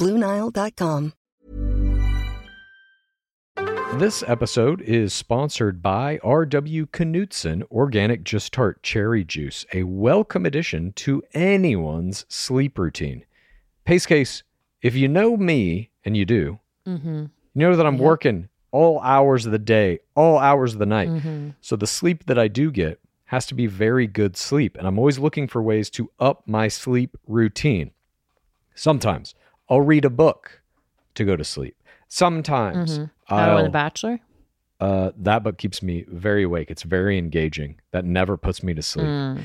BlueNile.com. This episode is sponsored by R.W. Knudsen Organic Just Tart Cherry Juice, a welcome addition to anyone's sleep routine. Pace case, if you know me, and you do, mm-hmm. you know that I'm working all hours of the day, all hours of the night. Mm-hmm. So the sleep that I do get has to be very good sleep. And I'm always looking for ways to up my sleep routine. Sometimes I'll read a book to go to sleep. Sometimes Oh, I'll, The Bachelor? uh, that book keeps me very awake. It's very engaging. That never puts me to sleep. Mm.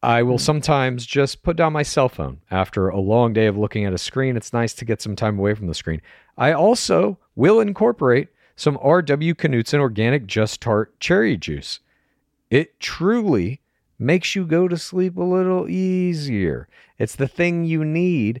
I will sometimes just put down my cell phone after a long day of looking at a screen. It's nice to get some time away from the screen. I also will incorporate some R.W. Knudsen organic Just Tart cherry juice. It truly makes you go to sleep a little easier. It's the thing you need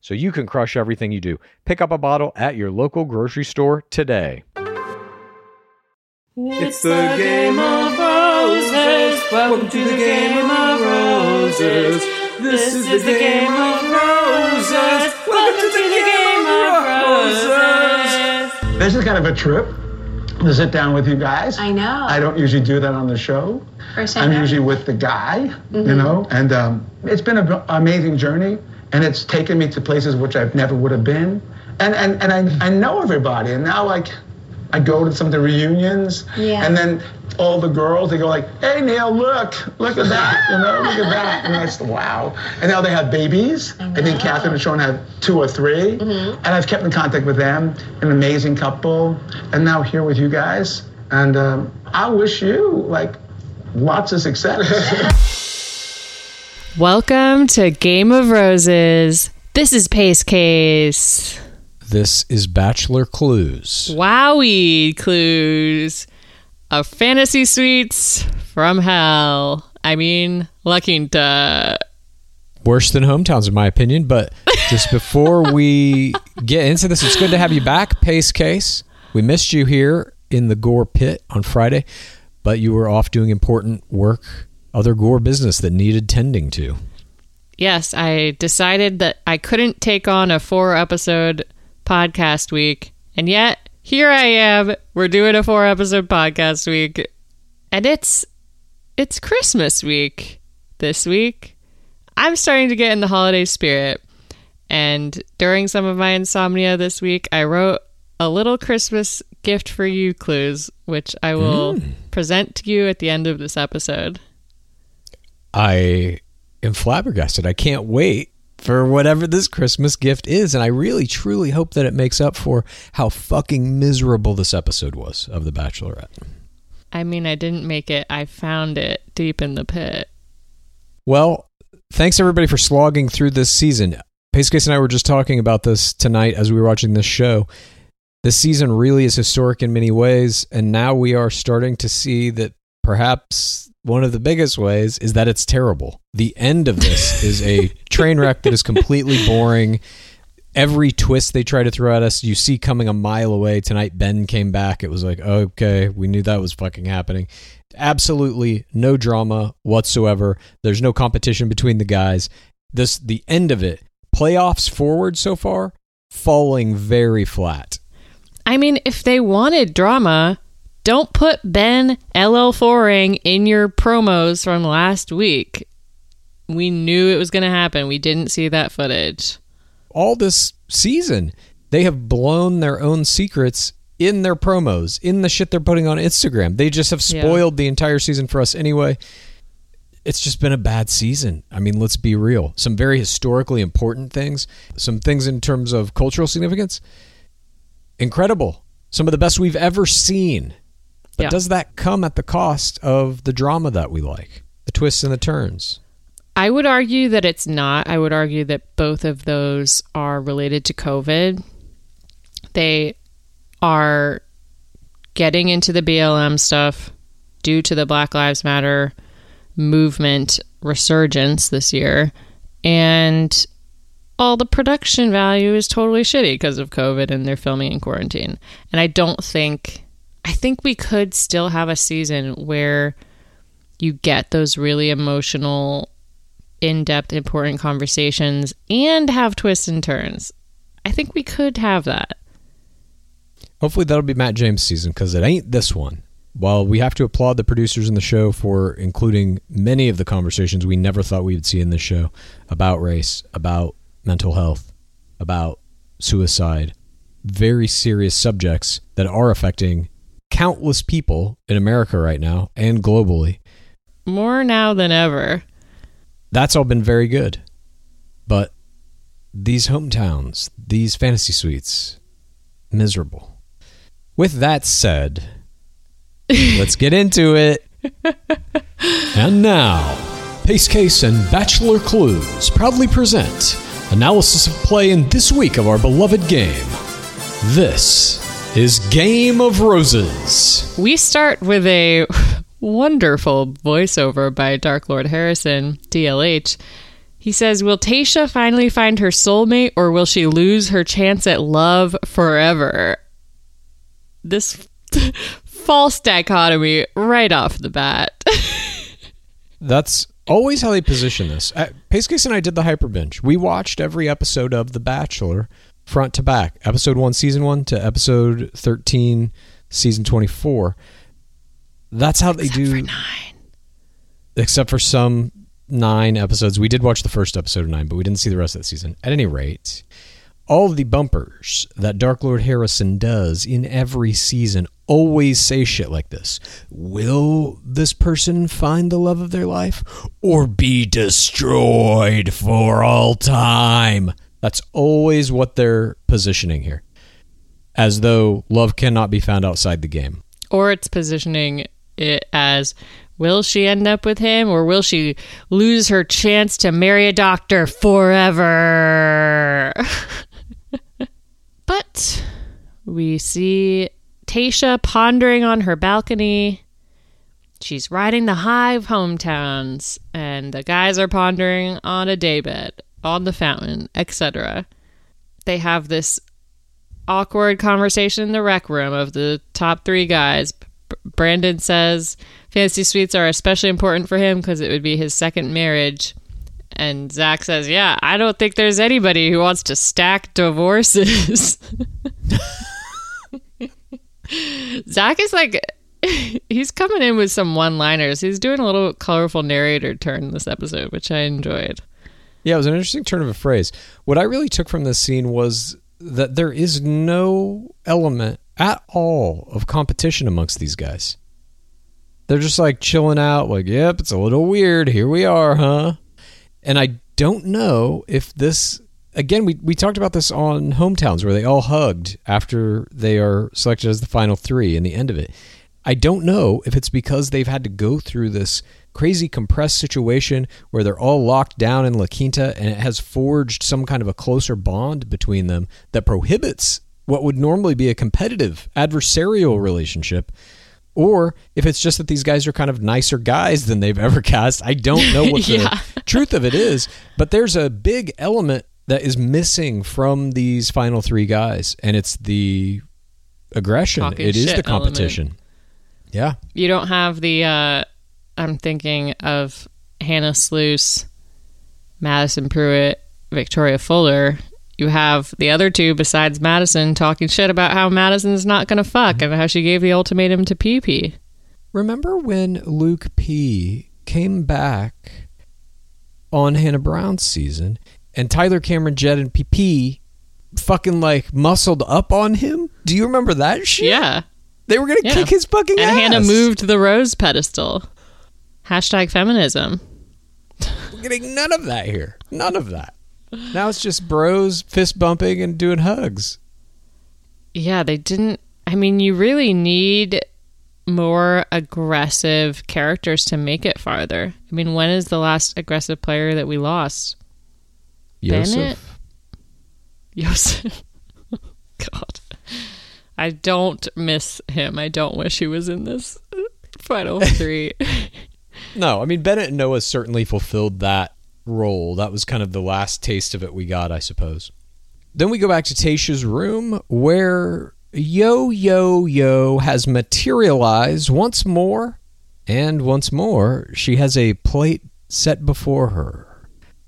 so you can crush everything you do. Pick up a bottle at your local grocery store today. It's the game of roses. Welcome to the game of roses. This is the game of roses. Welcome to the game of roses. This is kind of a trip to sit down with you guys. I know. I don't usually do that on the show. First time I'm ever. usually with the guy, you know, and um, it's been an amazing journey, and it's taken me to places which I never would have been, and and and I, I know everybody, and now like I go to some of the reunions, Yeah. and then all the girls they go like, "Hey Neil, look, look at that, you know, look at that," and that's wow. And now they have babies. I, think Catherine and Sean have two or 3 and I've kept in contact with them, an amazing couple, and now here with you guys, and um, I wish you like lots of success. Welcome to Game of Roses. This is Pace Case. This is Bachelor Clues. Wowie clues of fantasy suites from hell. I mean, Luckington. Worse than hometowns, in my opinion. But just before we get into this, it's good to have you back, Pace Case. We missed you here in the Gore Pit on Friday, but you were off doing important work, other Gore business that needed tending to. Yes, I decided that I couldn't take on a four episode podcast week. And yet, here I am. We're doing a four episode podcast week. And it's it's Christmas week this week. I'm starting to get in the holiday spirit. And during some of my insomnia this week, I wrote a little Christmas gift for you clues, which I will mm. present to you at the end of this episode. I am flabbergasted. I can't wait for whatever this Christmas gift is. And I really, truly hope that it makes up for how fucking miserable this episode was of The Bachelorette. I mean, I didn't make it. I found it deep in the pit. Well, thanks everybody for slogging through this season. Pace Case and I were just talking about this tonight as we were watching this show. This season really is historic in many ways, and now we are starting to see that perhaps one of the biggest ways is that it's terrible. The end of this is a train wreck that is completely boring. Every twist they try to throw at us, you see coming a mile away. Tonight, Ben came back. It was like, okay, we knew that was fucking happening. Absolutely no drama whatsoever. There's no competition between the guys. This the end of it. Playoffs forward so far, falling very flat. I mean, if they wanted drama, don't put Ben LL4ing in your promos from last week. We knew it was going to happen. We didn't see that footage. all this season. They have blown their own secrets in their promos, in the shit they're putting on Instagram. They just have Yeah. spoiled the entire season for us anyway. It's just been a bad season. I mean, let's be real. Some very historically important things, some things in terms of cultural significance. Incredible. Some of the best we've ever seen. But Yeah. does that come at the cost of the drama that we like? The twists and the turns. I would argue that it's not. I would argue that both of those are related to COVID. They are getting into the BLM stuff due to the Black Lives Matter movement resurgence this year. And all the production value is totally shitty because of COVID and they're filming in quarantine. And I don't think, I think we could still have a season where you get those really emotional in-depth important conversations and have twists and turns i think we could have that Hopefully that'll be Matt James' season because it ain't this one. While we have to applaud the producers in the show for including many of the conversations we never thought we would see in this show about race, about mental health, about suicide, very serious subjects that are affecting countless people in America right now and globally. more now than ever That's all been very good. But these hometowns, these fantasy suites, miserable. With that said, let's get into it. And now, Pace Case and Bachelor Clues proudly present analysis of play in this week of our beloved game. This is Game of Roses. we start with a wonderful voiceover by dark lord harrison dlh he says will tayshia finally find her soulmate or will she lose her chance at love forever this false dichotomy right off the bat That's always how they position this. Uh, Pace Case and I did the hyper binge. We watched every episode of The Bachelor front to back. Episode 1, season 1 to episode 13, season 24. That's how they do. Except for some nine episodes. We did watch the first episode of nine, but we didn't see the rest of the season. At any rate, all of the bumpers that Dark Lord Harrison does in every season always say shit like this Will this person find the love of their life or be destroyed for all time? That's always what they're positioning here. As though love cannot be found outside the game. or it's positioning it as will she end up with him or will she lose her chance to marry a doctor forever but we see tayshia pondering on her balcony she's riding the high of hometowns and the guys are pondering on a daybed on the fountain etc they have this awkward conversation in the rec room of the top three guys. Brandon says fantasy suites are especially important for him because it would be his second marriage. And Zac says, Yeah, I don't think there's anybody who wants to stack divorces. Zac is like, he's coming in with some one liners. He's doing a little colorful narrator turn this episode, which I enjoyed. Yeah, it was an interesting turn of a phrase. What I really took from this scene was that there is no element at all of competition amongst these guys. They're just like chilling out, like, yep, it's a little weird. Here we are, huh? And I don't know if this again we, we talked about this on hometowns where they all hugged after they are selected as the final three in the end of it. I don't know if it's because they've had to go through this crazy compressed situation where they're all locked down in La Quinta and it has forged some kind of a closer bond between them that prohibits what would normally be a competitive adversarial relationship or if it's just that these guys are kind of nicer guys than they've ever cast. I don't know what the Yeah. truth of it is, but there's a big element that is missing from these final three guys, and it's the aggression. Talking it is the competition. Yeah. You don't have the. uh I'm thinking of Hannah Sluss, Madison Prewett, Victoria Fuller. You have the other two besides Madison talking shit about how Madison's not going to fuck and how she gave the ultimatum to PP. Remember when Luke P came back on Hannah Brown's season and Tyler Cameron Jed and PP fucking like muscled up on him? Do you remember that shit? Yeah. They were gonna Yeah. kick his fucking And ass. Hannah moved the rose pedestal. Hashtag feminism. We're getting none of that here. None of that. Now it's just bros fist bumping and doing hugs. Yeah, they didn't. I mean, you really need more aggressive characters to make it farther. I mean, when is the last aggressive player that we lost? Yosef. Bennett? Yosef. God. I don't miss him. I don't wish he was in this final three. No, I mean Bennett and Noah certainly fulfilled that role. That was kind of the last taste of it we got, I suppose. Then we go back to Tayshia's room where Yo Yo Yo has materialized once more, and once more she has a plate set before her.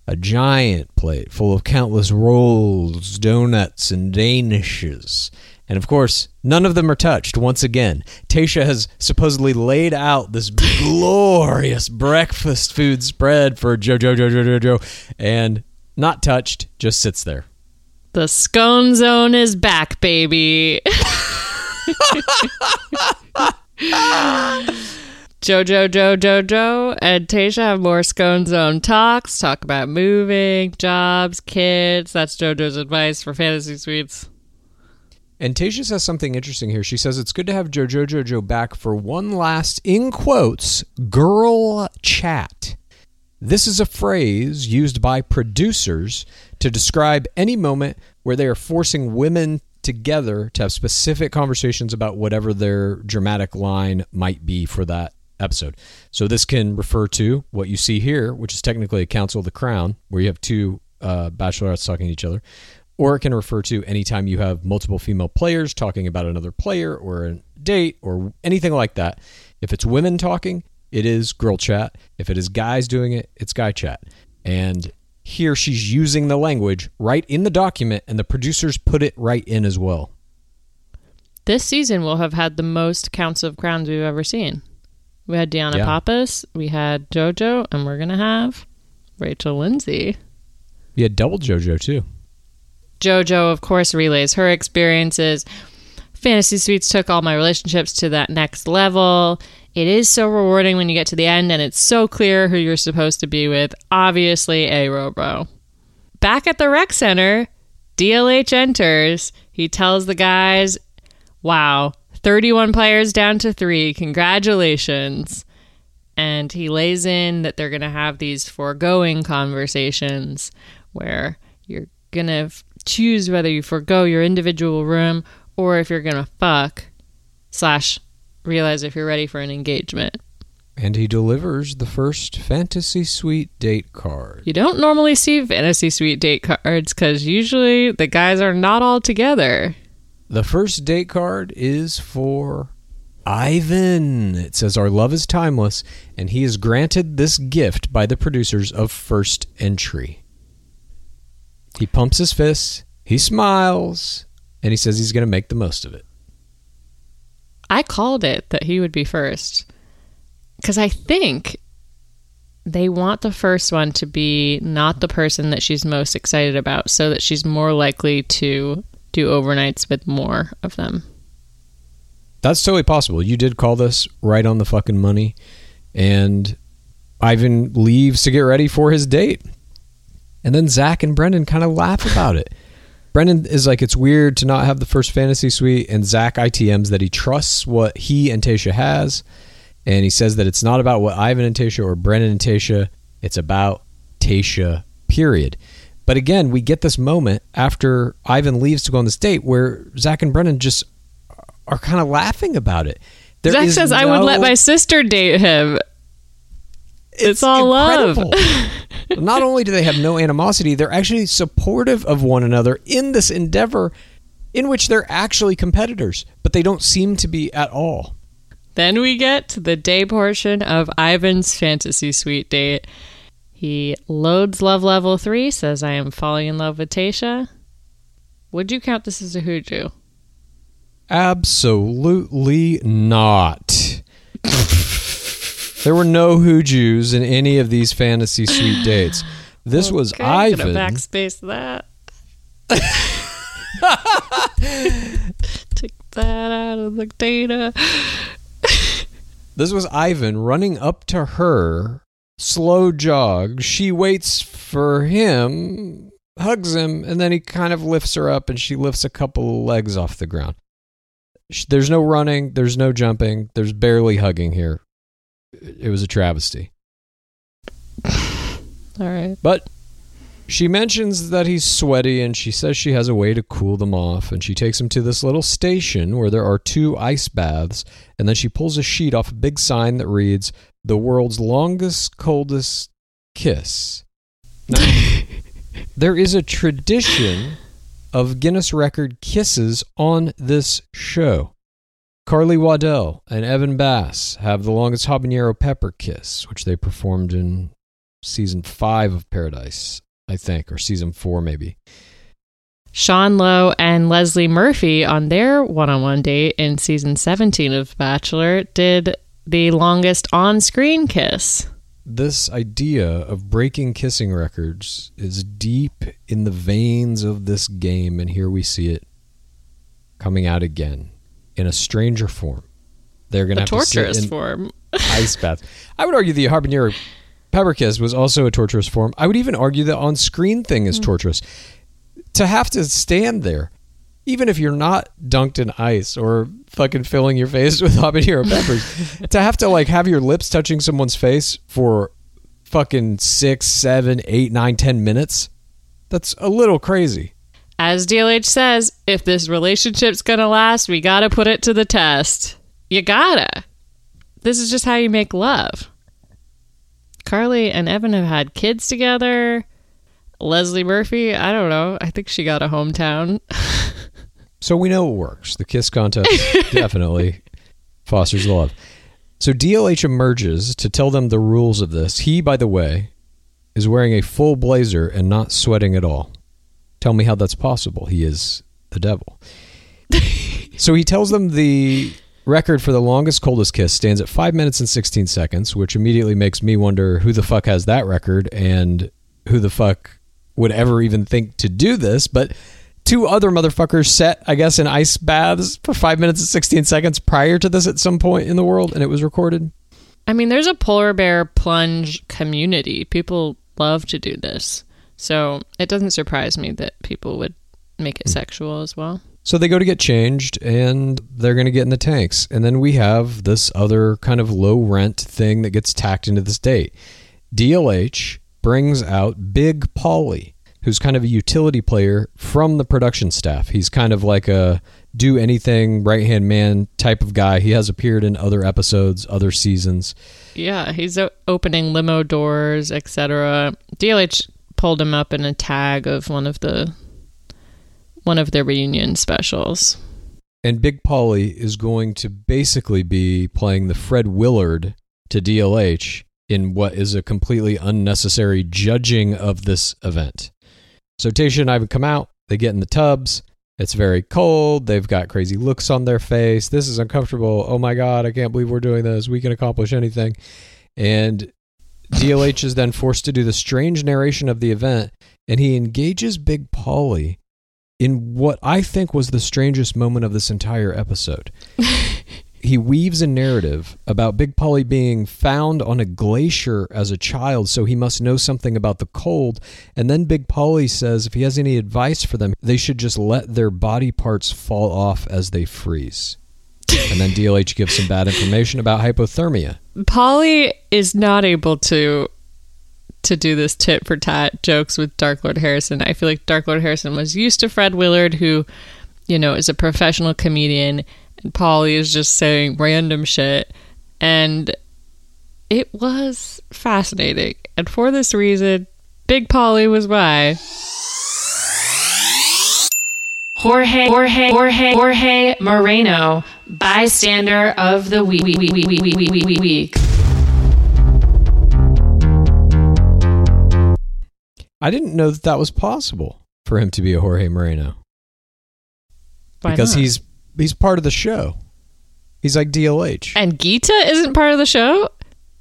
A giant plate full of countless rolls, donuts, and danishes. And of course, none of them are touched once again. Tayshia has supposedly laid out this glorious breakfast food spread for Jojo Jojo Jojo, and not touched, just sits there. the scone zone is back, baby. Jojo, Jojo, Jojo, and Tayshia have more Scone Zone talks. Talk about moving, jobs, kids. That's Jojo's advice for fantasy suites. And Tayshia says something interesting here. She says it's good to have Jojo Jojo back for one last, in quotes, girl chat. This is a phrase used by producers to describe any moment where they are forcing women together to have specific conversations about whatever their dramatic line might be for that episode. So this can refer to what you see here, which is technically a Council of the Crown, where you have two uh, bachelorettes talking to each other, or it can refer to anytime you have multiple female players talking about another player or a date or anything like that. If it's women talking, it is girl chat. If it is guys doing it, it's guy chat. And here she's using the language right in the document, and the producers put it right in as well. This season will have had the most counts of crowns we've ever seen. We had Deanna Yeah. Pappas, we had JoJo, and we're gonna have Rachel Lindsay. You had double JoJo too. JoJo, of course, relays her experiences. Fantasy Suites took all my relationships to that next level. It is so rewarding when you get to the end and it's so clear who you're supposed to be with. Obviously, A Robo. Back at the rec center, DLH enters. He tells the guys, Wow, 31 players down to three. Congratulations. And he lays in that they're going to have these foregoing conversations where you're going to choose whether you forego your individual room or if you're going to fuck, slash, realize if you're ready for an engagement. And he delivers the first fantasy suite date card. You don't normally see fantasy suite date cards because usually the guys are not all together. The first date card is for Ivan. It says, Our love is timeless, and he is granted this gift by the producers of First Entry. He pumps his fist, he smiles, and he says he's going to make the most of it. I called it that he would be first because I think they want the first one to be not the person that she's most excited about so that she's more likely to do overnights with more of them. That's totally possible. You did call this right on the fucking money. And Ivan leaves to get ready for his date. And then Zac and Brendan kind of laugh about it. Brendan is like, it's weird to not have the first fantasy suite. And Zac ITMs that he trusts what he and Tayshia has. And he says that it's not about what Ivan and Tayshia or Brendan and Tayshia, it's about Tayshia, period. But again, we get this moment after Ivan leaves to go on this date where Zac and Brendan just are kind of laughing about it. There Zac says, I would let my sister date him. It's, all love. Not only do they have no animosity, they're actually supportive of one another in this endeavor in which they're actually competitors, but they don't seem to be at all. Then we get to the day portion of Ivan's fantasy suite date. He loads love level three, says, I am falling in love with Tayshia. Would you count this as a hooju? Absolutely not. there were no Hoojus in any of these fantasy suite dates. This was Okay, I'm gonna Ivan. backspace that. Take that out of the data. This was Ivan running up to her, slow jog. She waits for him, hugs him, and then he kind of lifts her up and she lifts a couple of legs off the ground. There's no running, there's no jumping, there's barely hugging here. It was a travesty. All right. But she mentions that he's sweaty and she says she has a way to cool them off. And she takes him to this little station where there are two ice baths. And then she pulls a sheet off a big sign that reads, The world's longest, coldest kiss. Now, there is a tradition of Guinness record kisses on this show. Carly Waddell and Evan Bass have the longest habanero pepper kiss, which they performed in season five of Paradise, I think, or season four, maybe. Sean Lowe and Leslie Murphy on their one on one date in season 17 of Bachelor did the longest on screen kiss. This idea of breaking kissing records is deep in the veins of this game, and here we see it coming out again in a stranger form. They're going to have to torturous sit in form. ice bath. I would argue the habanero pepper kiss was also a torturous form. I would even argue the on-screen thing is hmm. torturous. To have to stand there, even if you're not dunked in ice or fucking filling your face with habanero peppers, to have to like have your lips touching someone's face for fucking six, seven, eight, nine, ten minutes, that's a little crazy. As DLH says, if this relationship's gonna last, we gotta put it to the test. You gotta. This is just how you make love. Carly and Evan have had kids together. Leslie Murphy, I don't know. I think she got a hometown. So we know it works. The kiss contest definitely fosters love. So DLH emerges to tell them the rules of this. He, by the way, is wearing a full blazer and not sweating at all. Tell me how that's possible. He is the devil. so he tells them the record for the longest, coldest kiss stands at 5 minutes and 16 seconds, which immediately makes me wonder who the fuck has that record and who the fuck would ever even think to do this. But two other motherfuckers set, I guess, in ice baths for 5 minutes and 16 seconds prior to this at some point in the world, and it was recorded. I mean, there's a polar bear plunge community. People love to do this. So it doesn't surprise me that people would make it hmm. sexual as well. So they go to get changed and they're going to get in the tanks. And then we have this other kind of low rent thing that gets tacked into this date. DLH brings out Big Polly, who's kind of a utility player from the production staff. He's kind of like a do anything right hand man type of guy. He has appeared in other episodes, other seasons. Yeah, he's opening limo doors, etc. DLH pulled him up in a tag of one of the one of their reunion specials. And Big Polly is going to basically be playing the Fred Willard to DLH in what is a completely unnecessary judging of this event. So Tayshia and Ivan come out, they get in the tubs. It's very cold. They've got crazy looks on their face. This is uncomfortable. Oh my God, I can't believe we're doing this. We can accomplish anything. And DLH is then forced to do the strange narration of the event, and he engages Big Polly in what I think was the strangest moment of this entire episode. he weaves a narrative about Big Polly being found on a glacier as a child, so he must know something about the cold. And then Big Polly says if he has any advice for them, they should just let their body parts fall off as they freeze. And then DLH gives some bad information about hypothermia. Polly is not able to to do this tit for tat jokes with Dark Lord Harrison. I feel like Dark Lord Harrison was used to Fred Willard, who, you know, is a professional comedian, and Polly is just saying random shit. And it was fascinating. And for this reason, Big Polly was by Jorge Jorge Jorge Jorge Moreno, bystander of the week. week, week, week, week, week, week, week. I didn't know that that was possible for him to be a Jorge Moreno Why because not? he's he's part of the show. He's like DLH. and Gita isn't part of the show.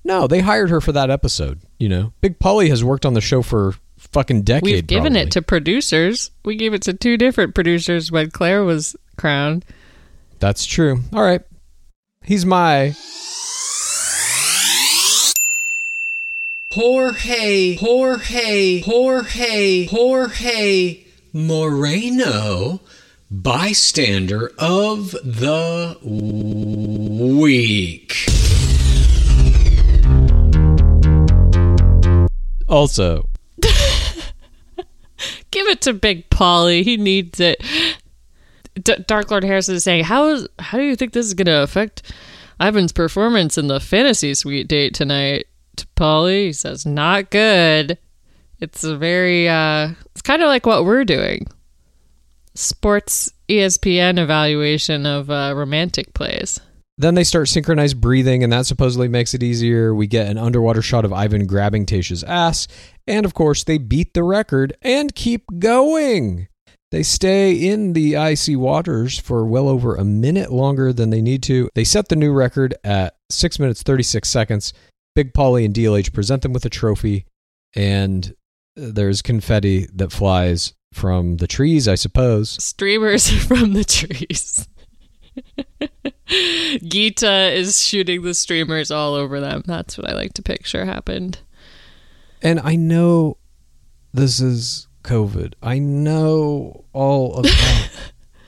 No, they hired her for that episode. You know, Big Polly has worked on the show for fucking decade. We've given probably. it to producers. We gave it to two different producers when Claire was crowned. That's true. All right, he's my Jorge, Jorge, Jorge, Jorge Moreno, bystander of the week. also. Give it to Big Polly. He needs it. D- Dark Lord Harrison is saying, "How is how do you think this is going to affect Ivan's performance in the fantasy suite date tonight?" To Polly, he says, "Not good. It's a very uh, it's kind of like what we're doing. Sports ESPN evaluation of uh, romantic plays." Then they start synchronized breathing, and that supposedly makes it easier. We get an underwater shot of Ivan grabbing Tayshia's ass, and of course, they beat the record and keep going. They stay in the icy waters for well over a minute longer than they need to. They set the new record at 6 minutes 36 seconds. Big Polly and DLH present them with a trophy, and there's confetti that flies from the trees, I suppose. streamers from the trees. Gita is shooting the streamers all over them. That's what I like to picture happened. And I know this is COVID. I know all of that.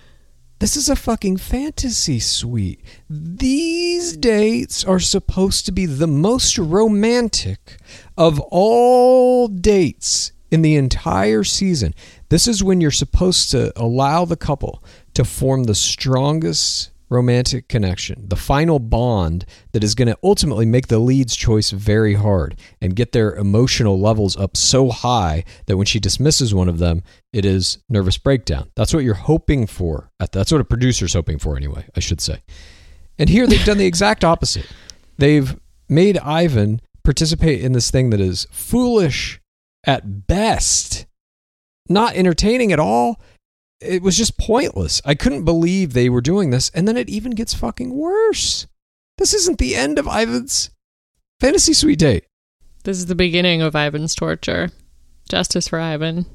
this is a fucking fantasy suite. These dates are supposed to be the most romantic of all dates in the entire season. This is when you're supposed to allow the couple to form the strongest romantic connection, the final bond that is going to ultimately make the lead's choice very hard and get their emotional levels up so high that when she dismisses one of them, it is nervous breakdown. That's what you're hoping for. That's what a producer's hoping for, anyway, I should say. And here they've done the exact opposite. They've made Ivan participate in this thing that is foolish at best, not entertaining at all. It was just pointless. I couldn't believe they were doing this. And then it even gets fucking worse. This isn't the end of Ivan's fantasy suite date. This is the beginning of Ivan's torture. Justice for Ivan.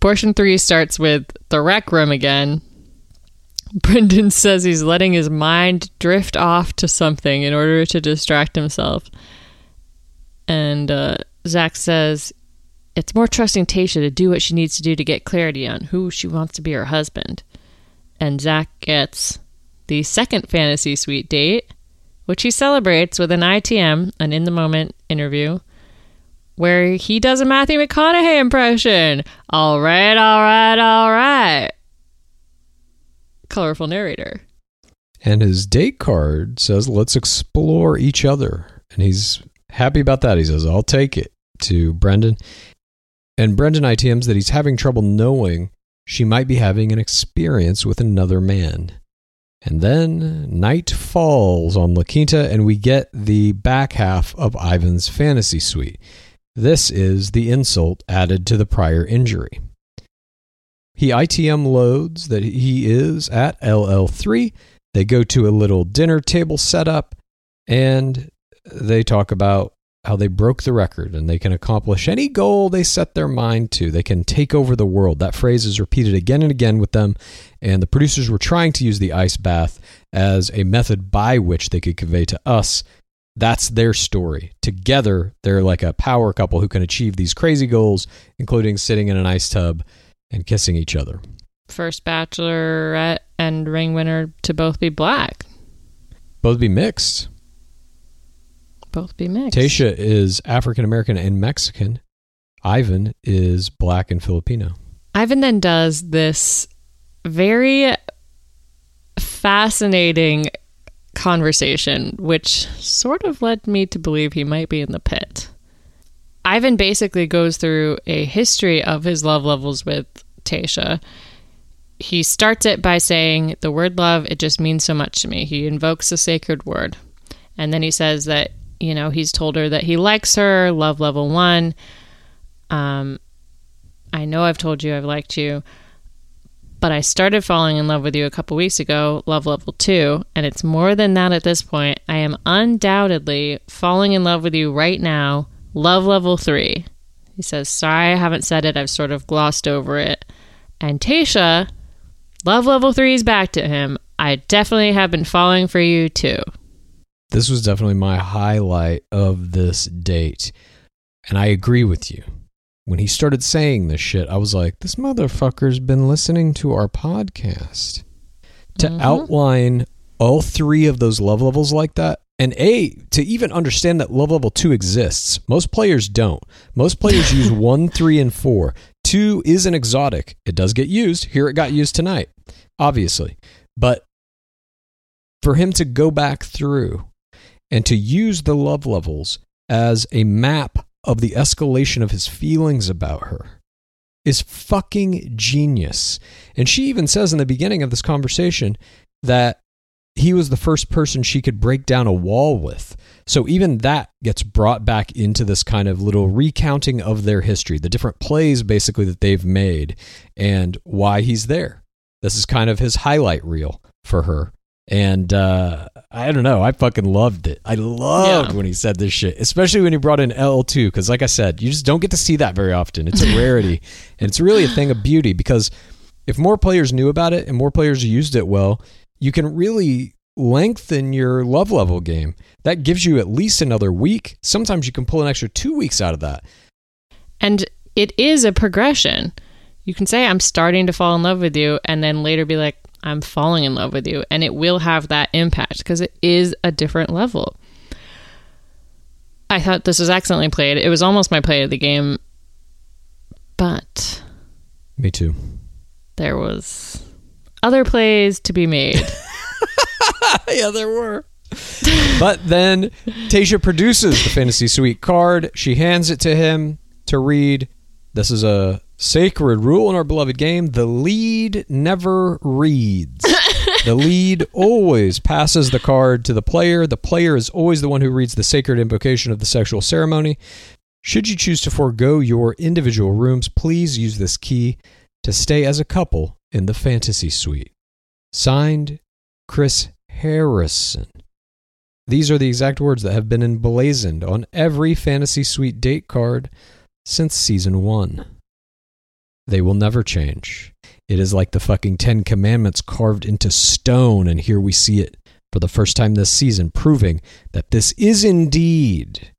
Portion three starts with the rec room again. Brendan says he's letting his mind drift off to something in order to distract himself. And uh, Zac says it's more trusting Tayshia to do what she needs to do to get clarity on who she wants to be her husband. And Zac gets the second fantasy suite date, which he celebrates with an ITM, an in the moment interview, where he does a Matthew McConaughey impression. All right, all right, all right. Colorful narrator. And his date card says, let's explore each other. And he's happy about that. He says, I'll take it to Brendan. And Brendan ITMs that he's having trouble knowing she might be having an experience with another man. And then night falls on La Quinta, and we get the back half of Ivan's fantasy suite. This is the insult added to the prior injury. He ITM loads that he is at LL3. They go to a little dinner table setup and they talk about how they broke the record and they can accomplish any goal they set their mind to. They can take over the world. That phrase is repeated again and again with them. And the producers were trying to use the ice bath as a method by which they could convey to us that's their story. Together, they're like a power couple who can achieve these crazy goals, including sitting in an ice tub and kissing each other. first bachelorette and ring winner to both be black, Both be mixed. Both be mixed. Tayshia is African American and Mexican. Ivan is black and Filipino. Ivan then does this very fascinating conversation, which sort of led me to believe he might be in the pit. Ivan basically goes through a history of his love levels with Tayshia. He starts it by saying, The word love, it just means so much to me. He invokes the sacred word. And then he says that, you know, he's told her that he likes her, love level one. Um, I know I've told you I've liked you, but I started falling in love with you a couple weeks ago, love level two, and it's more than that at this point. I am undoubtedly falling in love with you right now, love level three. He says, Sorry, I haven't said it. I've sort of glossed over it. And Tayshia, love level three is back to him. I definitely have been falling for you too. This was definitely my highlight of this date. And I agree with you. When he started saying this shit, I was like, this motherfucker's been listening to our podcast. To mm-hmm. outline all three of those love levels like that, and A, to even understand that love level two exists. Most players don't. Most players use one, three, and four. Two is an exotic. It does get used. Here it got used tonight, obviously. But for him to go back through and to use the love levels as a map of the escalation of his feelings about her is fucking genius. And she even says in the beginning of this conversation that he was the first person she could break down a wall with. So even that gets brought back into this kind of little recounting of their history, the different plays basically that they've made and why he's there. This is kind of his highlight reel for her. And uh, I don't know. I fucking loved it. I loved Yeah. when he said this shit, especially when he brought in L2. Because, like I said, you just don't get to see that very often. It's a rarity. and it's really a thing of beauty because if more players knew about it and more players used it well, you can really lengthen your love level game. That gives you at least another week. Sometimes you can pull an extra two weeks out of that. And it is a progression. You can say, I'm starting to fall in love with you, and then later be like, I'm falling in love with you. And it will have that impact because it is a different level. I thought this was accidentally played. It was almost my play of the game, but Me too. there was other plays to be made. yeah, there were. but then Tayshia produces the Fantasy Suite card. She hands it to him to read. This is a sacred rule in our beloved game. The lead never reads. the lead always passes the card to the player. The player is always the one who reads the sacred invocation of the sexual ceremony. Should you choose to forego your individual rooms, please use this key to stay as a couple in the fantasy suite. Signed, Chris Harrison. These are the exact words that have been emblazoned on every fantasy suite date card since season one. They will never change. It is like the fucking Ten Commandments carved into stone, and here we see it for the first time this season, proving that this is indeed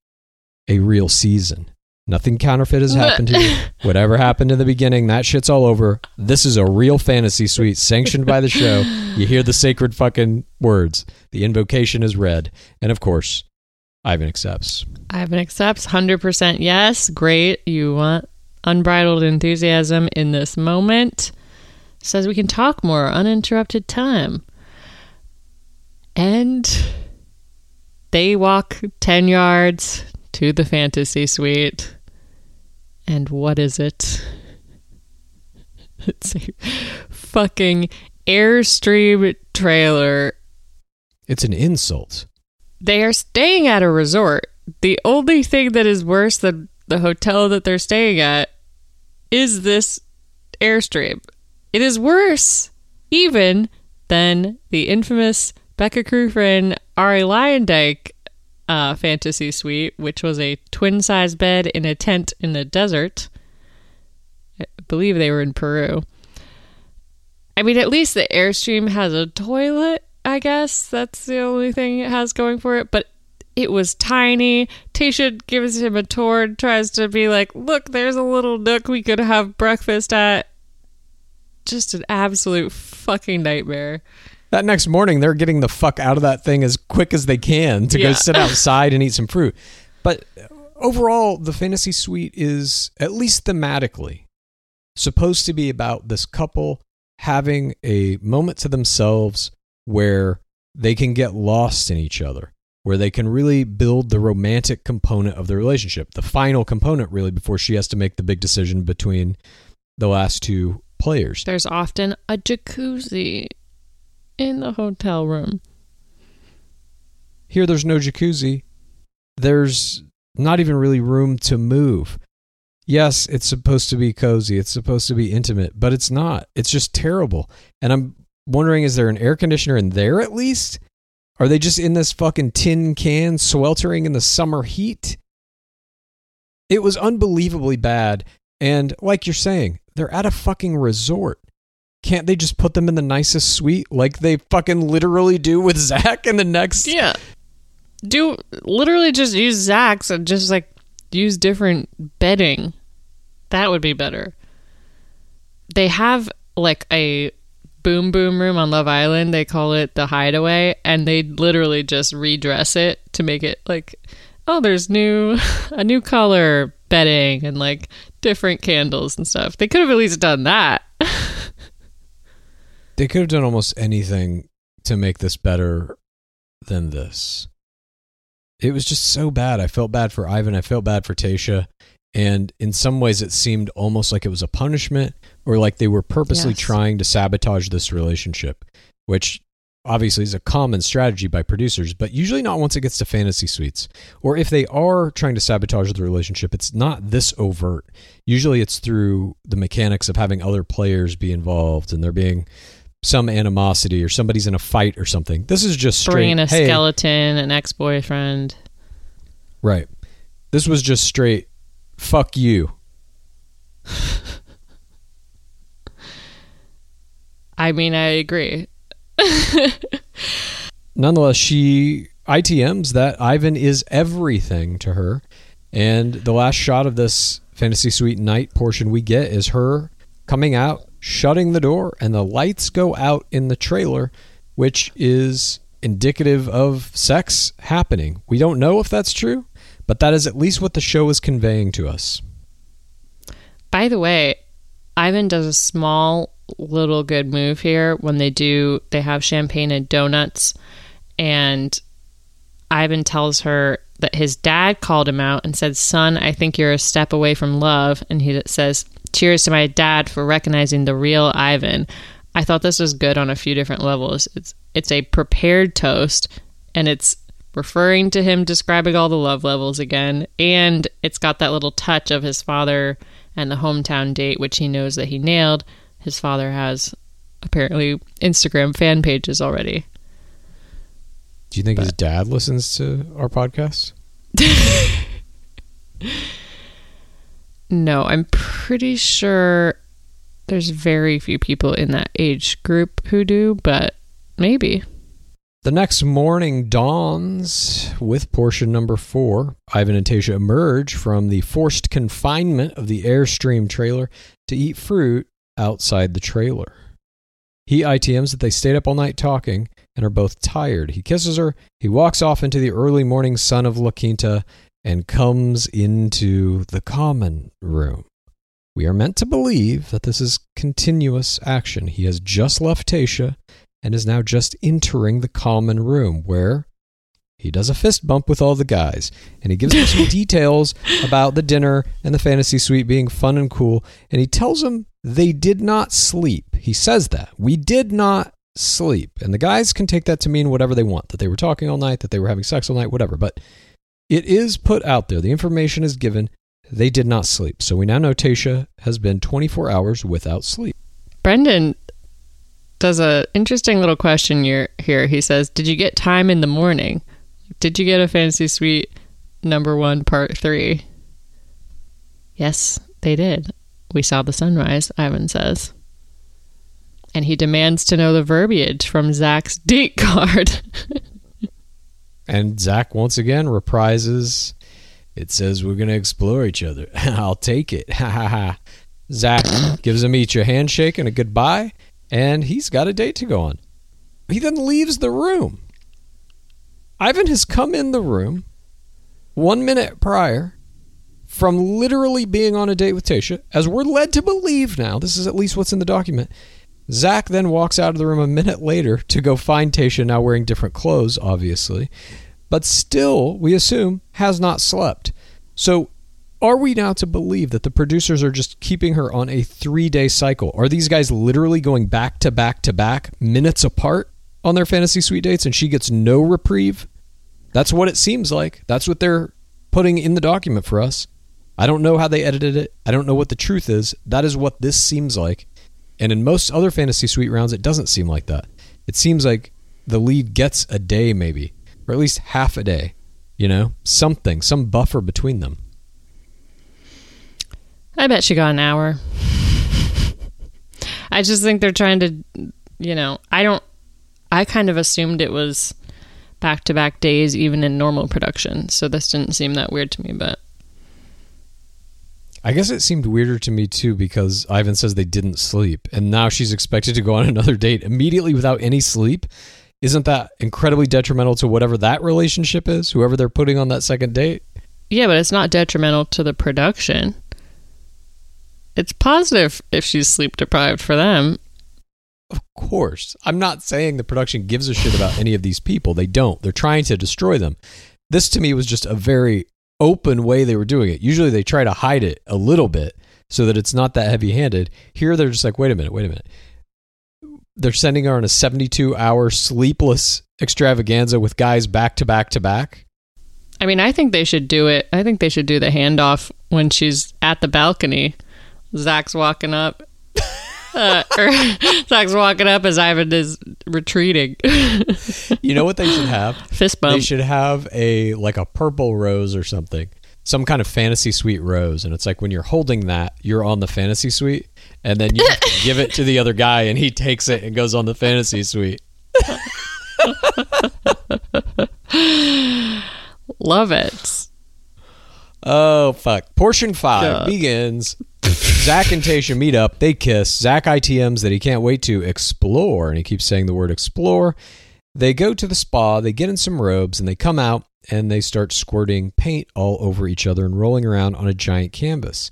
a real season. Nothing counterfeit has happened here. Whatever happened in the beginning, that shit's all over. This is a real fantasy suite sanctioned by the show. You hear the sacred fucking words. The invocation is read. And of course, Ivan accepts. Ivan accepts 100% yes. Great. You want unbridled enthusiasm in this moment. Says we can talk more uninterrupted time. And they walk 10 yards to the fantasy suite. And what is it? It's a fucking Airstream trailer It's an insult. they are staying at a resort. The only thing that is worse than the hotel that they're staying at is this Airstream. It is worse even than the infamous Becca Kufrin Arie Luyendyk uh, fantasy suite, which was a twin size bed in a tent in the desert. I believe they were in Peru. I mean, at least the Airstream has a toilet, I guess. That's the only thing it has going for it. But it was tiny. Tayshia gives him a tour and tries to be like, look, there's a little nook we could have breakfast at. just an absolute fucking nightmare. That next morning, they're getting the fuck out of that thing as quick as they can to Yeah. go sit outside and eat some fruit. But overall, the fantasy suite is, at least thematically, supposed to be about this couple having a moment to themselves where they can get lost in each other, where they can really build the romantic component of the relationship, the final component, really, before she has to make the big decision between the last two players. There's often a jacuzzi in the hotel room. Here, there's no jacuzzi. There's not even really room to move. Yes, it's supposed to be cozy. It's supposed to be intimate, but it's not. It's just terrible. And I'm wondering is there an air conditioner in there at least? Are they just in this fucking tin can sweltering in the summer heat? It was unbelievably bad. And like you're saying, they're at a fucking resort. Can't they just put them in the nicest suite like they fucking literally do with Zac in the next Yeah. Do literally just use Zac's and just like use different bedding. That would be better. They have like a boom boom room on Love Island. They call it the hideaway and they literally just redress it to make it like oh there's new a new color bedding and like different candles and stuff. They could have at least done that. They could have done almost anything to make this better than this. It was just so bad. I felt bad for Ivan. I felt bad for Tayshia. And in some ways, it seemed almost like it was a punishment or like they were purposely Yes. trying to sabotage this relationship, which obviously is a common strategy by producers, but usually not once it gets to fantasy suites. Or if they are trying to sabotage the relationship, it's not this overt. Usually it's through the mechanics of having other players be involved and there being some animosity or somebody's in a fight or something. This is just straight. Bringing a hey, skeleton, an ex boyfriend. Right. This was just straight. Fuck you. I mean, I agree. Nonetheless, she ITMs that Ivan is everything to her. And the last shot of this Fantasy Suite night portion we get is her coming out, shutting the door, and the lights go out in the trailer, which is indicative of sex happening. We don't know if that's true, but that is at least what the show is conveying to us. By the way, Ivan does a small little good move here when they do they have champagne and donuts and Ivan tells her that his dad called him out and said, "Son, I think you're a step away from love." And he says, "Cheers to my dad for recognizing the real Ivan." I thought this was good on a few different levels. It's it's a prepared toast and it's referring to him describing all the love levels again and it's got that little touch of his father and the hometown date which he knows that he nailed. His father has apparently Instagram fan pages already. Do you think his dad listens to our podcast? No, I'm pretty sure there's very few people in that age group who do, but maybe. The next morning dawns with portion number four. Ivan and Tayshia emerge from the forced confinement of the Airstream trailer to eat fruit outside the trailer. He ITMs that they stayed up all night talking and are both tired. He kisses her. He walks off into the early morning sun of La Quinta and comes into the common room. We are meant to believe that this is continuous action. He has just left Tayshia and is now just entering the common room where he does a fist bump with all the guys and he gives them some details about the dinner and the fantasy suite being fun and cool and he tells them they did not sleep. He says that we did not sleep. And the guys can take that to mean whatever they want that they were talking all night that they were having sex all night whatever but it is put out there. The information is given. They did not sleep. So we now know tayshia has been 24 hours without sleep. Brendan does a interesting little question here. He says, "Did you get time in the morning? Did you get a fantasy suite number one, part three? Yes, they did. We saw the sunrise. Ivan says, and he demands to know the verbiage from Zac's date card. And Zac once again reprises. It says we're going to explore each other. I'll take it. Ha ha ha. Zac gives him each a handshake and a goodbye, and he's got a date to go on. He then leaves the room. Ivan has come in the room one minute prior from literally being on a date with Tayshia, as we're led to believe now. This is at least what's in the document. Zac then walks out of the room a minute later to go find Tayshia, now wearing different clothes, obviously, but still, we assume, has not slept. So, are we now to believe that the producers are just keeping her on a three day cycle? Are these guys literally going back to back to back, minutes apart on their fantasy suite dates, and she gets no reprieve? That's what it seems like. That's what they're putting in the document for us. I don't know how they edited it. I don't know what the truth is. That is what this seems like. And in most other fantasy suite rounds, it doesn't seem like that. It seems like the lead gets a day, maybe, or at least half a day. You know, something, some buffer between them. I bet she got an hour. I just think they're trying to, you know, I don't, I kind of assumed it was back to back days, even in normal production. So this didn't seem that weird to me, but. I guess it seemed weirder to me too because Ivan says they didn't sleep, and now she's expected to go on another date immediately without any sleep. Isn't that incredibly detrimental to whatever that relationship is, whoever they're putting on that second date? Yeah, but it's not detrimental to the production. It's positive if she's sleep deprived for them. Of course. I'm not saying the production gives a shit about any of these people. They don't. They're trying to destroy them. This to me was just a very open way they were doing it. Usually they try to hide it a little bit so that it's not that heavy handed. Here they're just like, wait a minute, wait a minute. They're sending her on a 72 hour sleepless extravaganza with guys back to back to back. I mean, I think they should do it. I think they should do the handoff when she's at the balcony. Zac's walking up. Uh, or Zac's walking up as Ivan is retreating. You know what they should have? Fist bump. They should have a like a purple rose or something. Some kind of fantasy suite rose. And it's like when you're holding that, you're on the fantasy suite. And then you give it to the other guy and he takes it and goes on the fantasy suite. Love it. Oh fuck. Portion five God. begins. Zac and Tayshia meet up. They kiss. Zac ITMs that he can't wait to explore, and he keeps saying the word explore. They go to the spa. They get in some robes, and they come out and they start squirting paint all over each other and rolling around on a giant canvas.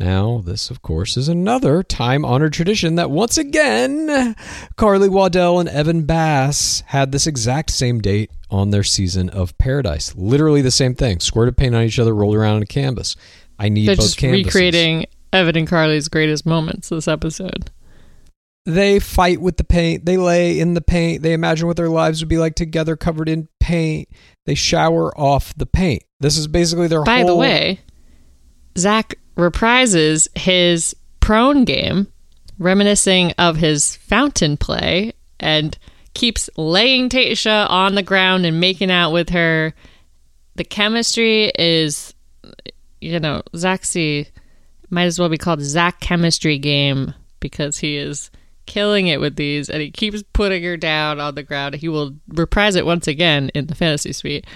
Now, this, of course, is another time honored tradition that once again, Carly Waddell and Evan Bass had this exact same date on their season of Paradise. Literally the same thing. Squirted paint on each other, rolled around on a canvas. I need They're both just canvases. recreating Evan and Carly's greatest moments this episode. They fight with the paint. They lay in the paint. They imagine what their lives would be like together, covered in paint. They shower off the paint. This is basically their By whole. the way, Zac reprises his prone game, reminiscing of his fountain play, and keeps laying Tayshia on the ground and making out with her. The chemistry is, you know, Zaxy might as well be called Zac Chemistry Game because he is killing it with these and he keeps putting her down on the ground. He will reprise it once again in the fantasy suite.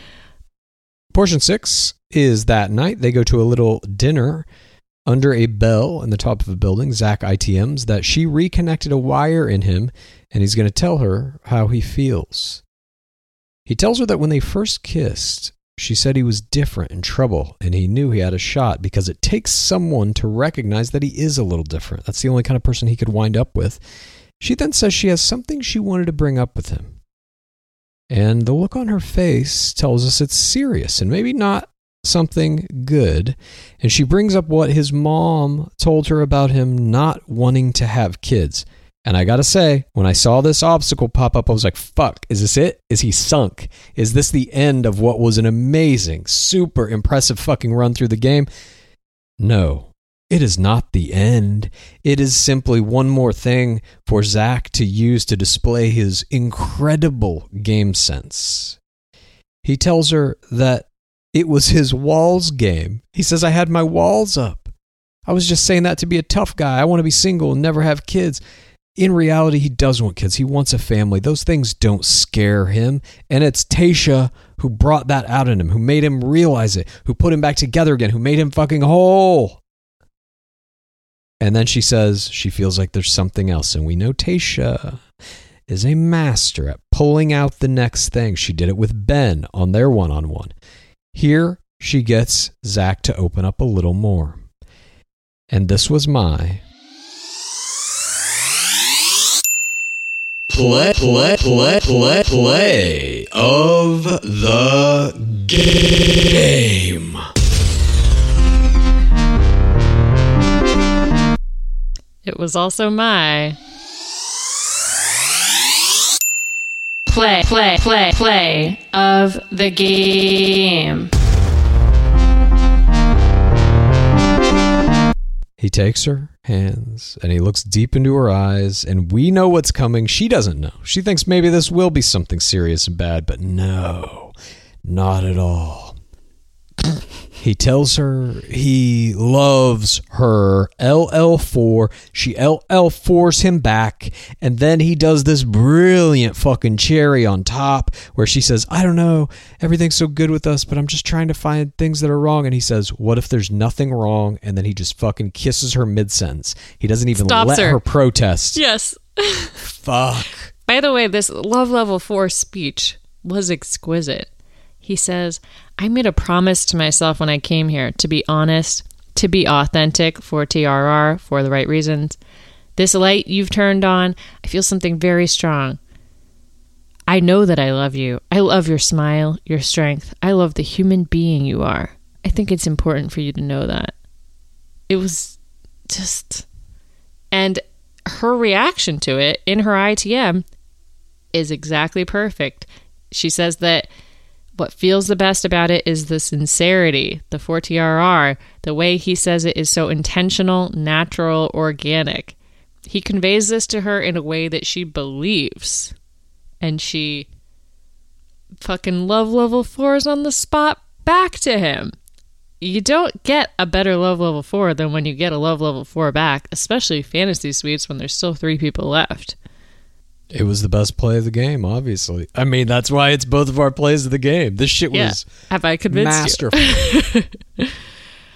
Portion six is that night they go to a little dinner under a bell in the top of a building. Zac ITMs that she reconnected a wire in him and he's going to tell her how he feels. He tells her that when they first kissed, she said he was different and trouble and he knew he had a shot because it takes someone to recognize that he is a little different. That's the only kind of person he could wind up with. She then says she has something she wanted to bring up with him. And the look on her face tells us it's serious and maybe not something good. And she brings up what his mom told her about him not wanting to have kids. And I gotta say, when I saw this obstacle pop up, I was like, fuck, is this it? Is he sunk? Is this the end of what was an amazing, super impressive fucking run through the game? No, it is not the end. It is simply one more thing for Zac to use to display his incredible game sense. He tells her that it was his walls game. He says, I had my walls up. I was just saying that to be a tough guy. I want to be single and never have kids. In reality, he does want kids. He wants a family. Those things don't scare him. And it's Tayshia who brought that out in him, who made him realize it, who put him back together again, who made him fucking whole. And then she says she feels like there's something else. And we know Tayshia is a master at pulling out the next thing. She did it with Ben on their one on one. Here, she gets Zac to open up a little more. And this was my play, play, play, play, play of the game. It was also my play, play, play, play of the game. He takes her hands and he looks deep into her eyes, and we know what's coming. She doesn't know. She thinks maybe this will be something serious and bad, but no, not at all. He tells her he loves her LL4. She LL4s him back. And then he does this brilliant fucking cherry on top where she says, I don't know. Everything's so good with us, but I'm just trying to find things that are wrong. And he says, What if there's nothing wrong? And then he just fucking kisses her mid sentence. He doesn't even Stops let her. her protest. Yes. Fuck. By the way, this love level four speech was exquisite. He says, I made a promise to myself when I came here to be honest, to be authentic for TRR for the right reasons. This light you've turned on, I feel something very strong. I know that I love you. I love your smile, your strength. I love the human being you are. I think it's important for you to know that. It was just. And her reaction to it in her ITM is exactly perfect. She says that what feels the best about it is the sincerity, the 4TRR. The way he says it is so intentional, natural, organic. He conveys this to her in a way that she believes. And she fucking love level fours on the spot back to him. You don't get a better love level four than when you get a love level four back, especially fantasy suites when there's still three people left. It was the best play of the game, obviously. I mean, that's why it's both of our plays of the game. This shit Yeah. was Have I convinced you?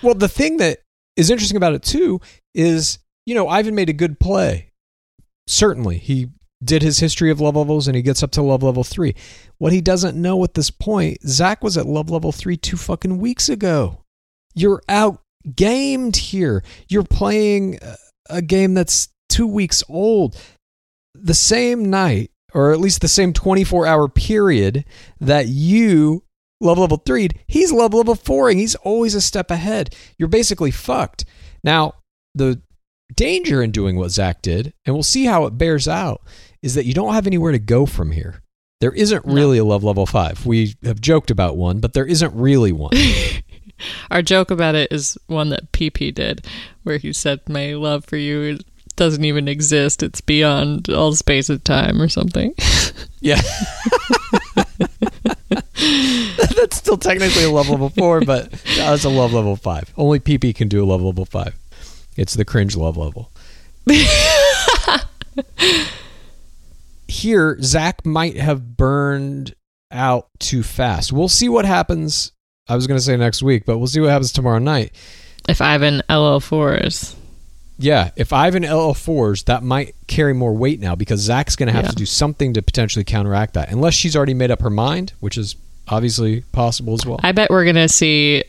well, the thing that is interesting about it too is, you know, Ivan made a good play. Certainly, he did his history of love levels and he gets up to love level three. What he doesn't know at this point, Zac was at love level three two fucking weeks ago. You're out gamed here. You're playing a game that's two weeks old. The same night, or at least the same 24 hour period that you love level three, he's love level fouring. He's always a step ahead. You're basically fucked. Now, the danger in doing what Zac did, and we'll see how it bears out, is that you don't have anywhere to go from here. There isn't really a love level five. We have joked about one, but there isn't really one. Our joke about it is one that PP did, where he said, My love for you doesn't even exist. It's beyond all space and time or something. yeah. That's still technically a love level four, but that's a love level five. Only PP can do a love level five. It's the cringe love level. Here, Zac might have burned out too fast. We'll see what happens. I was going to say next week, but we'll see what happens tomorrow night. if Ivan LL4s. Yeah, if Ivan LL4s, that might carry more weight now because Zac's going to have Yeah. to do something to potentially counteract that, unless she's already made up her mind, which is obviously possible as well. I bet we're going to see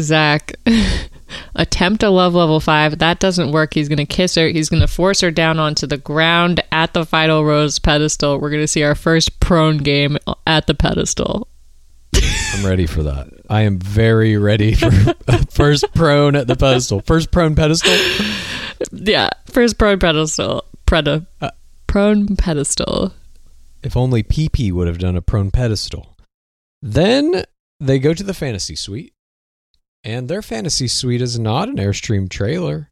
Zac attempt a love level five. That doesn't work. He's going to kiss her. He's going to force her down onto the ground at the Final Rose pedestal. We're going to see our first prone game at the pedestal. I'm ready for that. I am very ready for first prone at the pedestal. First prone pedestal. Yeah, first prone pedestal. Preda. Uh, prone pedestal. If only PP would have done a prone pedestal. Then they go to the fantasy suite, and their fantasy suite is not an Airstream trailer.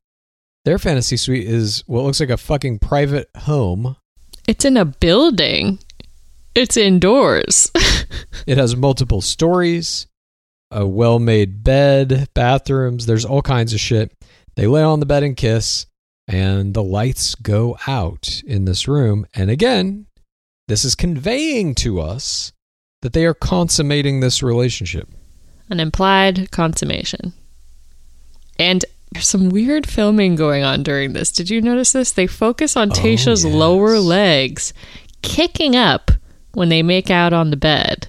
Their fantasy suite is what looks like a fucking private home. It's in a building. It's indoors. It has multiple stories, a well made bed, bathrooms, there's all kinds of shit. They lay on the bed and kiss, and the lights go out in this room. And again, this is conveying to us that they are consummating this relationship. An implied consummation. And There's some weird filming going on during this. Did you notice this? They focus on Oh, Tayshia's yes. lower legs kicking up when they make out on the bed.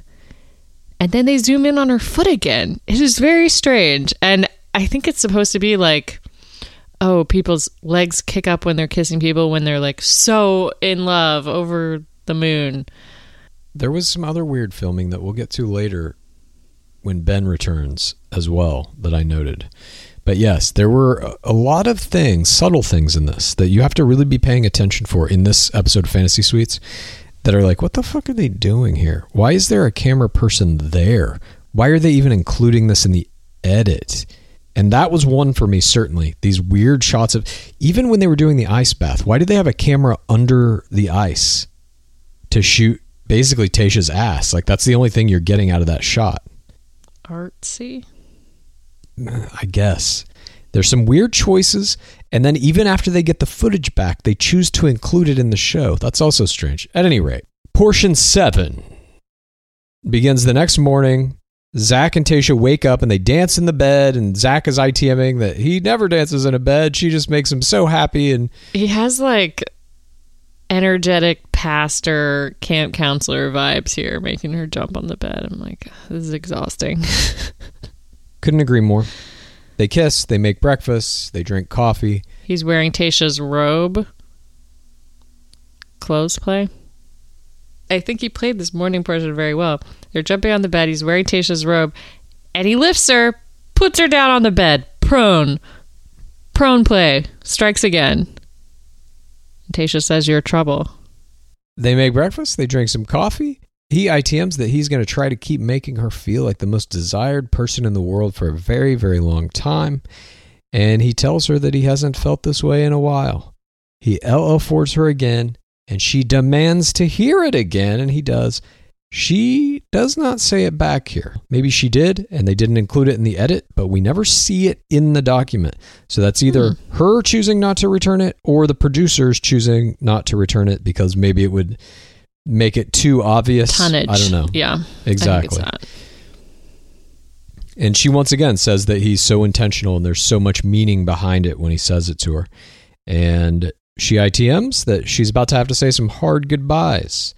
And then they zoom in on her foot again. It is very strange. And I think it's supposed to be like, oh, people's legs kick up when they're kissing people when they're like so in love over the moon. There was some other weird filming that we'll get to later when Ben returns as well that I noted. But yes, there were a- lot of things, subtle things in this that you have to really be paying attention for in this episode of Fantasy Suites that are like, what the fuck are they doing here? Why is there a camera person there? Why are they even including this in the edit? And that was one for me, certainly. These weird shots of, even when they were doing the ice bath, why did they have a camera under the ice to shoot basically Tayshia's ass? Like, that's the only thing you're getting out of that shot. Artsy. I guess. There's some weird choices, and then even after they get the footage back, they choose to include it in the show. That's also strange. At any rate, portion seven begins the next morning. Zac and Tayshia wake up and they dance in the bed, and Zac is ITMing that he never dances in a bed. She just makes him so happy, and He has like energetic pastor camp counselor vibes here, making her jump on the bed. I'm like, this is exhausting. couldn't agree more. They kiss, they make breakfast, they drink coffee. He's wearing Tayshia's robe. Clothes play. I think he played this morning portion very well. They're jumping on the bed. He's wearing Tayshia's robe, and he lifts her, puts her down on the bed, prone. Prone play. Strikes again. Tayshia says, You're trouble. They make breakfast, they drink some coffee. He ITMs that he's going to try to keep making her feel like the most desired person in the world for a very, very long time. And he tells her that he hasn't felt this way in a while. He LL forwards her again, and she demands to hear it again, and he does. She does not say it back here. Maybe she did, and they didn't include it in the edit, but we never see it in the document. So that's either hmm. her choosing not to return it or the producers choosing not to return it because maybe it would make it too obvious. Tonnage. I don't know. Yeah. Exactly. I think it's that. And she once again says that he's so intentional and there's so much meaning behind it when he says it to her. And she ITMs that she's about to have to say some hard goodbyes.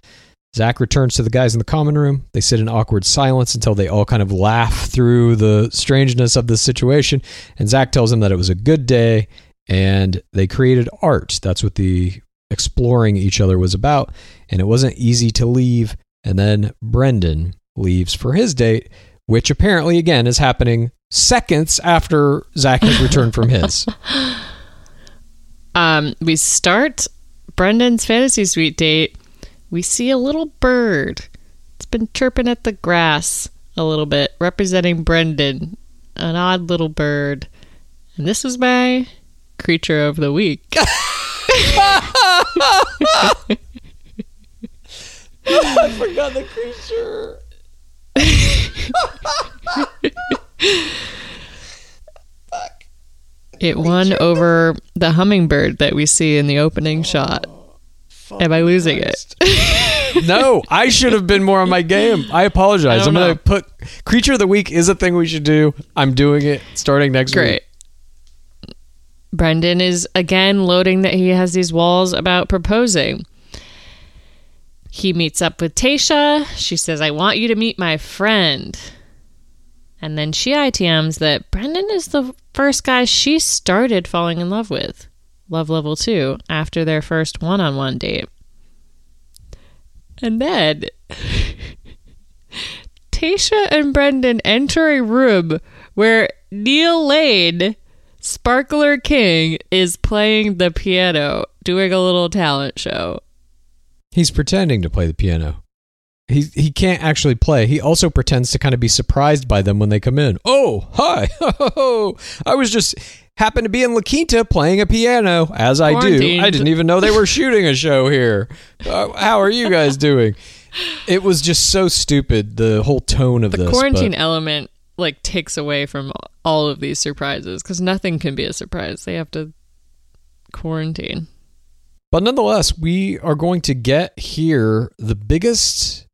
Zac returns to the guys in the common room. They sit in awkward silence until they all kind of laugh through the strangeness of the situation. And Zac tells them that it was a good day and they created art. That's what the exploring each other was about. And it wasn't easy to leave. And then Brendan leaves for his date, which apparently, again, is happening seconds after Zac has returned from his. Um, we start Brendan's fantasy suite date. We see a little bird. It's been chirping at the grass a little bit, representing Brendan, an odd little bird. And this is my creature of the week. I forgot the creature. It won over the hummingbird that we see in the opening oh, shot. Am I losing it? no, I should have been more on my game. I apologize. I I'm going to put creature of the week is a thing we should do. I'm doing it starting next Great. week. Brendan is again loading that he has these walls about proposing. He meets up with Tayshia. She says, I want you to meet my friend. And then she ITMs that Brendan is the first guy she started falling in love with. Love level two after their first one on one date. And then Tayshia and Brendan enter a room where Neil Lane, Sparkler King, is playing the piano, doing a little talent show. He's pretending to play the piano. He he can't actually play. He also pretends to kind of be surprised by them when they come in. Oh, hi. I was just happened to be in La Quinta playing a piano as I do. I didn't even know they were shooting a show here. Uh, how are you guys doing? It was just so stupid the whole tone of The this. quarantine but- element like takes away from all of these surprises because nothing can be a surprise. They have to quarantine. But nonetheless, we are going to get here the biggest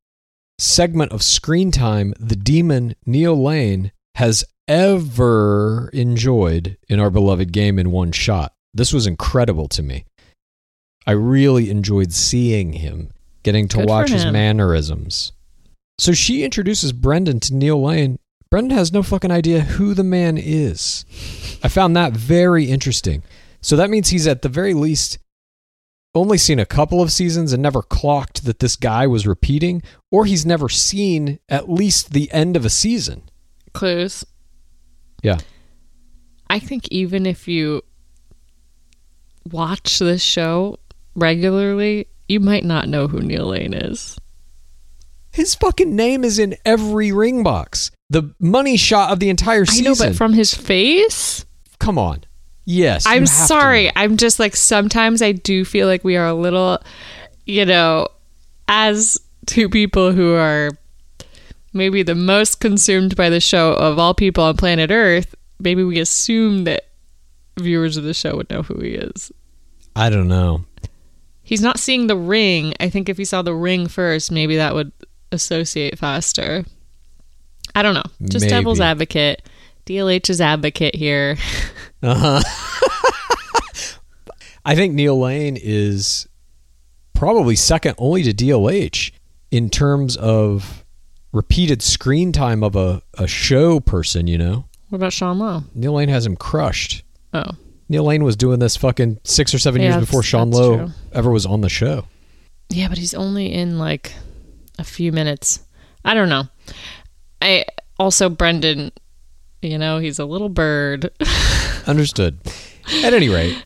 segment of screen time the demon Neil Lane has ever enjoyed in our beloved game in one shot. This was incredible to me. I really enjoyed seeing him, getting to Good watch his mannerisms. So she introduces Brendan to Neil Lane. Brendan has no fucking idea who the man is. I found that very interesting. So that means he's at the very least only seen a couple of seasons and never clocked that this guy was repeating, or he's never seen at least the end of a season. Clues. Yeah. I think even if you watch this show regularly, you might not know who Neil Lane is. His fucking name is in every ring box. The money shot of the entire I season. know, but from his face, Come on. Yes. I'm sorry. I'm just like sometimes I do feel like we are a little, you know, as two people who are maybe the most consumed by the show of all people on planet Earth, maybe we assume that viewers of the show would know who he is. I don't know. He's not seeing the ring. I think if he saw the ring first, maybe that would associate faster. I don't know. Just devil's advocate. DLH's advocate here. Uh-huh. I think Neil Lane is probably second only to DLH in terms of repeated screen time of a, a show person, you know? What about Sean Lowe? Neil Lane has him crushed. Oh. Neil Lane was doing this fucking six or seven Yeah, years before Sean Lowe true. ever was on the show. Yeah, but he's only in like a few minutes. I don't know. I also Brendan, you know, he's a little bird. Understood. At any rate,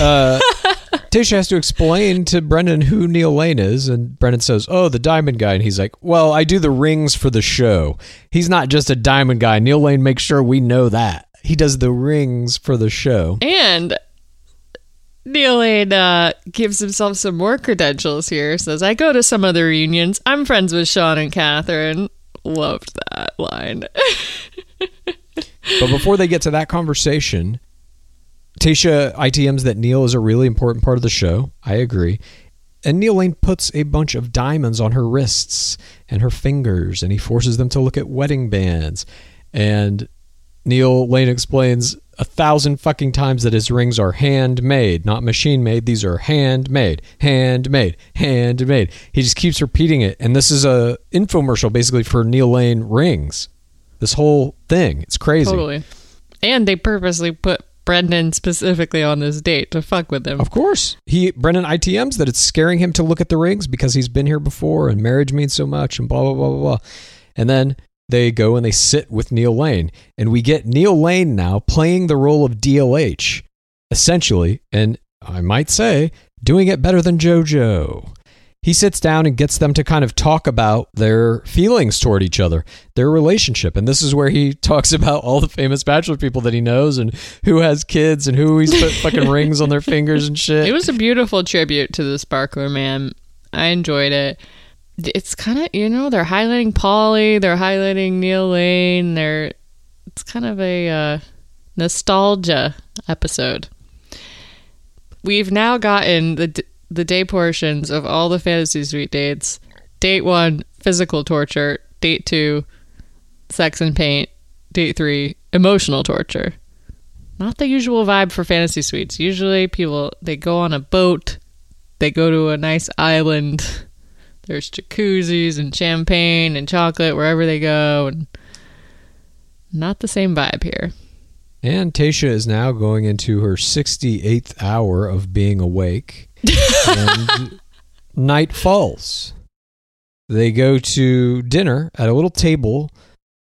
uh, Tayshia has to explain to Brendan who Neil Lane is, and Brendan says, "Oh, the Diamond Guy," and he's like, "Well, I do the rings for the show. He's not just a Diamond Guy. Neil Lane makes sure we know that he does the rings for the show." and Neil Lane uh, gives himself some more credentials here. Says, I go to some other reunions. I'm friends with Sean and Catherine. Loved that line. But before they get to that conversation, Tayshia ITMs that Neil is a really important part of the show. I agree. And Neil Lane puts a bunch of diamonds on her wrists and her fingers, and he forces them to look at wedding bands. And Neil Lane explains a thousand fucking times that his rings are handmade, not machine made. These are handmade, handmade, handmade. He just keeps repeating it. And this is a infomercial basically for Neil Lane rings. This whole thing. It's crazy. totally. And they purposely put Brendan specifically on this date to fuck with him. Of course. He Brendan ITMs that it's scaring him to look at the rings because he's been here before and marriage means so much and blah blah blah blah blah. And then they go and they sit with Neil Lane. And we get Neil Lane now playing the role of DLH, essentially, and I might say, doing it better than JoJo. He sits down and gets them to kind of talk about their feelings toward each other, their relationship. And this is where he talks about all the famous bachelor people that he knows and who has kids and who he's put fucking rings on their fingers and shit. It was a beautiful tribute to the Sparkler Man. I enjoyed it. It's kind of you know they're highlighting Polly, they're highlighting Neil Lane. They're it's kind of a uh, nostalgia episode. We've now gotten the the day portions of all the fantasy suite dates. Date one, physical torture. Date two, sex and paint. Date three, emotional torture not the usual vibe for fantasy suites. Usually people they go on a boat, they go to a nice island. There's jacuzzis and champagne and chocolate wherever they go and not the same vibe here. And Tayshia is now going into her 68th hour of being awake. and night falls. They go to dinner at a little table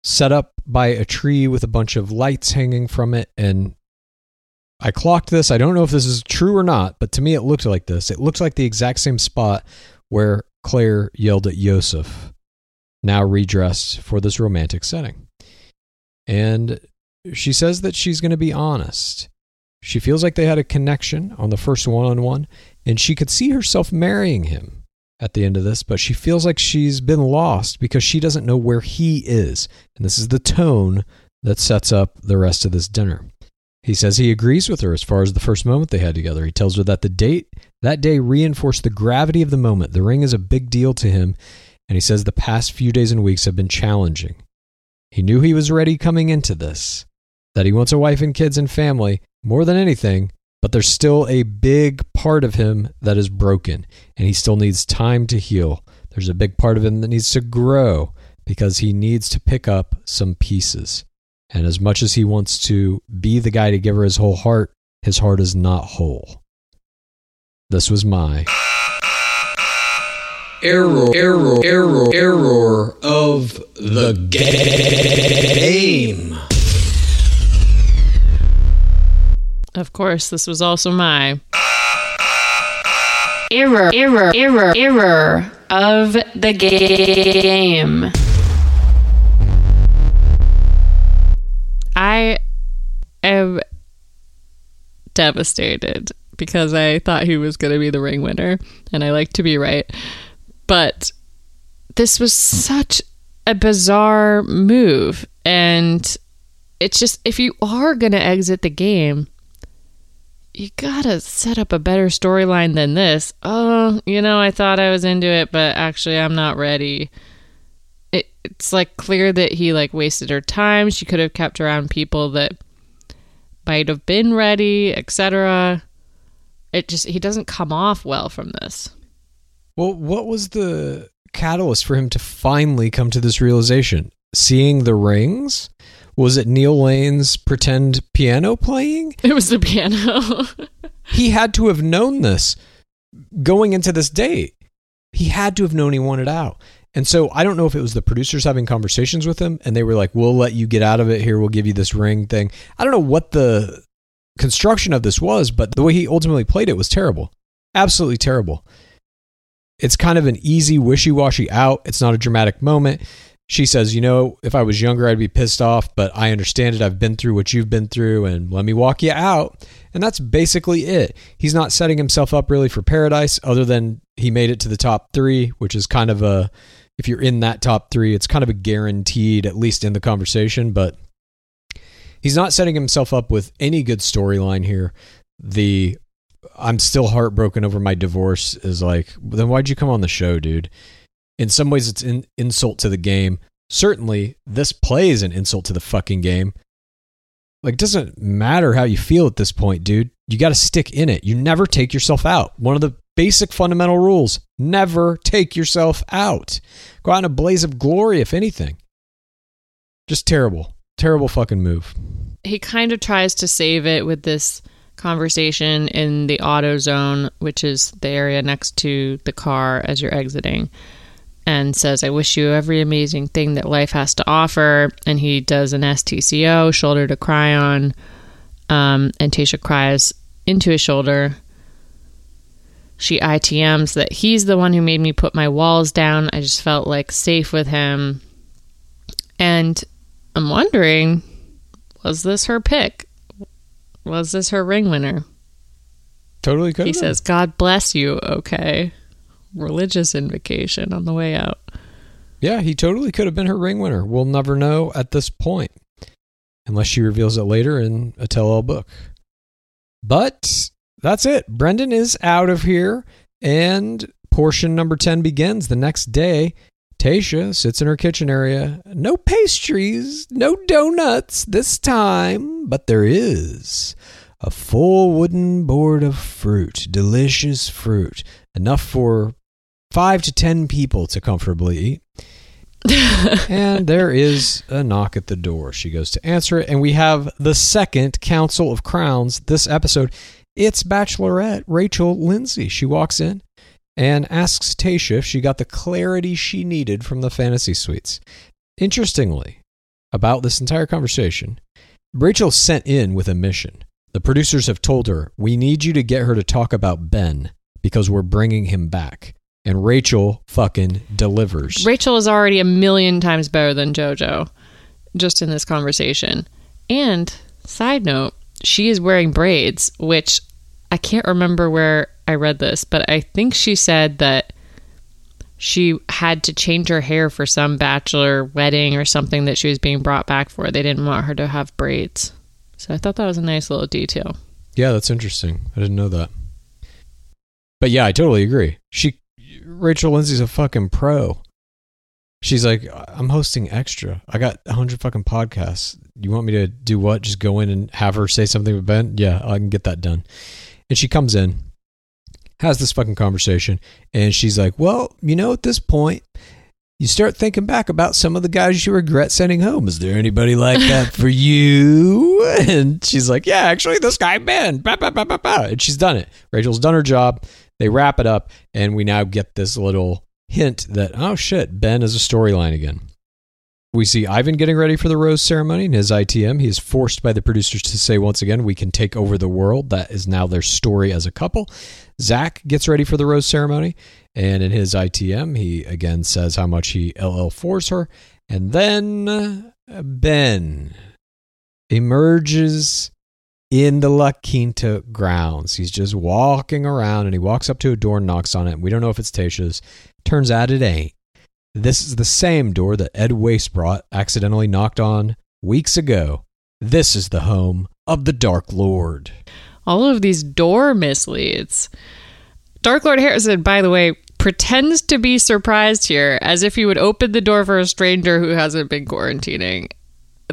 set up by a tree with a bunch of lights hanging from it. And I clocked this. I don't know if this is true or not, but to me it looked like this. It looked like the exact same spot where Clare yelled at Yosef, now redressed for this romantic setting. And she says that she's going to be honest. She feels like they had a connection on the first one on one, and she could see herself marrying him at the end of this, but she feels like she's been lost because she doesn't know where he is. And this is the tone that sets up the rest of this dinner. He says he agrees with her as far as the first moment they had together. He tells her that the date that day reinforced the gravity of the moment. The ring is a big deal to him, and he says the past few days and weeks have been challenging. He knew he was ready coming into this, that he wants a wife and kids and family more than anything, but there's still a big part of him that is broken and he still needs time to heal. There's a big part of him that needs to grow because he needs to pick up some pieces. And as much as he wants to be the guy to give her his whole heart, his heart is not whole. This was my Error, error, error, error of the game. Of course, this was also my Error, error, error, error of the game. I am devastated because I thought he was going to be the ring winner, and I like to be right. But this was such a bizarre move, and it's just if you are going to exit the game, you gotta set up a better storyline than this. Oh, you know, I thought I was into it, but actually, I'm not ready. It, it's like clear that he like wasted her time. She could have kept around people that might have been ready, etc. It just he doesn't come off well from this. Well, what was the catalyst for him to finally come to this realization? Seeing the rings? Was it Neil Lane's pretend piano playing? It was the piano. he had to have known this going into this date. He had to have known he wanted out. And so I don't know if it was the producers having conversations with him and they were like, we'll let you get out of it here. We'll give you this ring thing. I don't know what the construction of this was, but the way he ultimately played it was terrible. Absolutely terrible. It's kind of an easy, wishy washy out. It's not a dramatic moment. She says, You know, if I was younger, I'd be pissed off, but I understand it. I've been through what you've been through, and let me walk you out. And that's basically it. He's not setting himself up really for paradise, other than he made it to the top three, which is kind of a, if you're in that top three, it's kind of a guaranteed, at least in the conversation, but he's not setting himself up with any good storyline here. The I'm still heartbroken over my divorce is like, then why'd you come on the show, dude? In some ways, it's an insult to the game. Certainly, this play is an insult to the fucking game. Like, it doesn't matter how you feel at this point, dude. You got to stick in it. You never take yourself out. One of the basic fundamental rules never take yourself out. Go out in a blaze of glory, if anything. Just terrible. Terrible fucking move. he kind of tries to save it with this conversation in the auto zone, which is the area next to the car as you're exiting, and says, I wish you every amazing thing that life has to offer. And he does an STCO, shoulder to cry on. Um, and Tayshia cries into his shoulder. She ITMs that he's the one who made me put my walls down. I just felt like safe with him. And I'm wondering, was this her pick? Was this her ring winner? Totally could. He says, God bless you, okay. Religious invocation on the way out. Yeah, he totally could have been her ring winner. We'll never know at this point, unless she reveals it later in a tell all book. But that's it. Brendan is out of here, and portion number 10 begins the next day. Tayshia sits in her kitchen area. No pastries, no donuts this time, but there is a full wooden board of fruit, delicious fruit, enough for five to ten people to comfortably eat. and there is a knock at the door. She goes to answer it, and we have the second Council of Crowns this episode. It's Bachelorette Rachel Lindsay. She walks in and asks Tayshia if she got the clarity she needed from the fantasy suites. Interestingly, about this entire conversation, Rachel sent in with a mission. The producers have told her, We need you to get her to talk about Ben because we're bringing him back. And Rachel fucking delivers. Rachel is already a million times better than JoJo just in this conversation. And side note, she is wearing braids, which I can't remember where I read this, but I think she said that she had to change her hair for some bachelor wedding or something that she was being brought back for. They didn't want her to have braids. So I thought that was a nice little detail. Yeah, that's interesting. I didn't know that. But yeah, I totally agree. She Rachel Lindsay's a fucking pro. she's like, I'm hosting extra. I got a hundred fucking podcasts. You want me to do what? Just go in and have her say something with Ben? Yeah, I can get that done. And she comes in, has this fucking conversation, and she's like, Well, you know, at this point, you start thinking back about some of the guys you regret sending home. Is there anybody like that for you? And she's like, Yeah, actually, this guy, Ben. Bah, bah, bah, bah, bah. And she's done it. Rachel's done her job. They wrap it up, and we now get this little hint that, oh shit, Ben is a storyline again. We see Ivan getting ready for the rose ceremony in his ITM. He is forced by the producers to say once again, we can take over the world. That is now their story as a couple. Zac gets ready for the rose ceremony. And in his ITM, he again says how much he LL4s her. And then uh, Ben emerges in the La Quinta grounds. He's just walking around and he walks up to a door and knocks on it. We don't know if it's Tayshia's. Turns out it ain't. This is the same door that Ed Waisbrot accidentally knocked on weeks ago. This is the home of the Dark Lord. All of these door misleads. Dark Lord Harrison, by the way, pretends to be surprised here as if he would open the door for a stranger who hasn't been quarantining.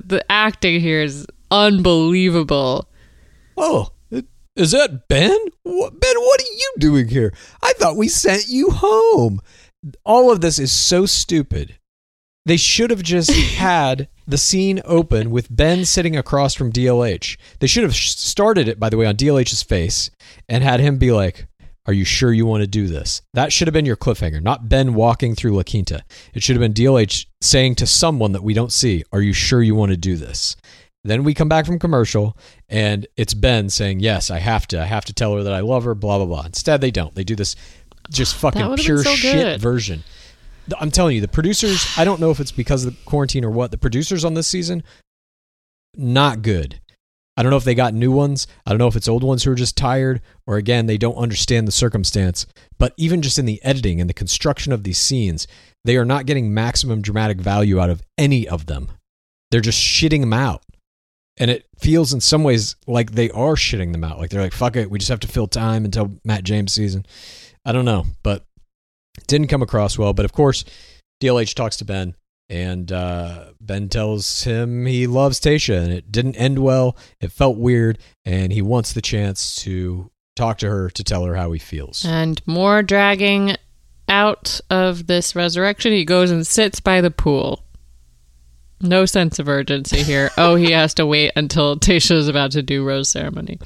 The acting here is unbelievable. Oh, is that Ben? Ben, what are you doing here? I thought we sent you home. All of this is so stupid. They should have just had the scene open with Ben sitting across from DLH. They should have started it, by the way, on DLH's face and had him be like, Are you sure you want to do this? That should have been your cliffhanger, not Ben walking through La Quinta. It should have been DLH saying to someone that we don't see, Are you sure you want to do this? Then we come back from commercial and it's Ben saying, Yes, I have to. I have to tell her that I love her, blah, blah, blah. Instead, they don't. They do this just fucking pure so shit version. I'm telling you, the producers, I don't know if it's because of the quarantine or what, the producers on this season, not good. I don't know if they got new ones. I don't know if it's old ones who are just tired or again, they don't understand the circumstance. But even just in the editing and the construction of these scenes, they are not getting maximum dramatic value out of any of them. They're just shitting them out. And it feels in some ways like they are shitting them out. Like they're like, fuck it, we just have to fill time until Matt James season. I don't know, but didn't come across well. But of course, DLH talks to Ben, and uh, Ben tells him he loves Tayshia, and it didn't end well. It felt weird, and he wants the chance to talk to her to tell her how he feels. And more dragging out of this resurrection, he goes and sits by the pool. No sense of urgency here. oh, he has to wait until Tayshia is about to do Rose ceremony.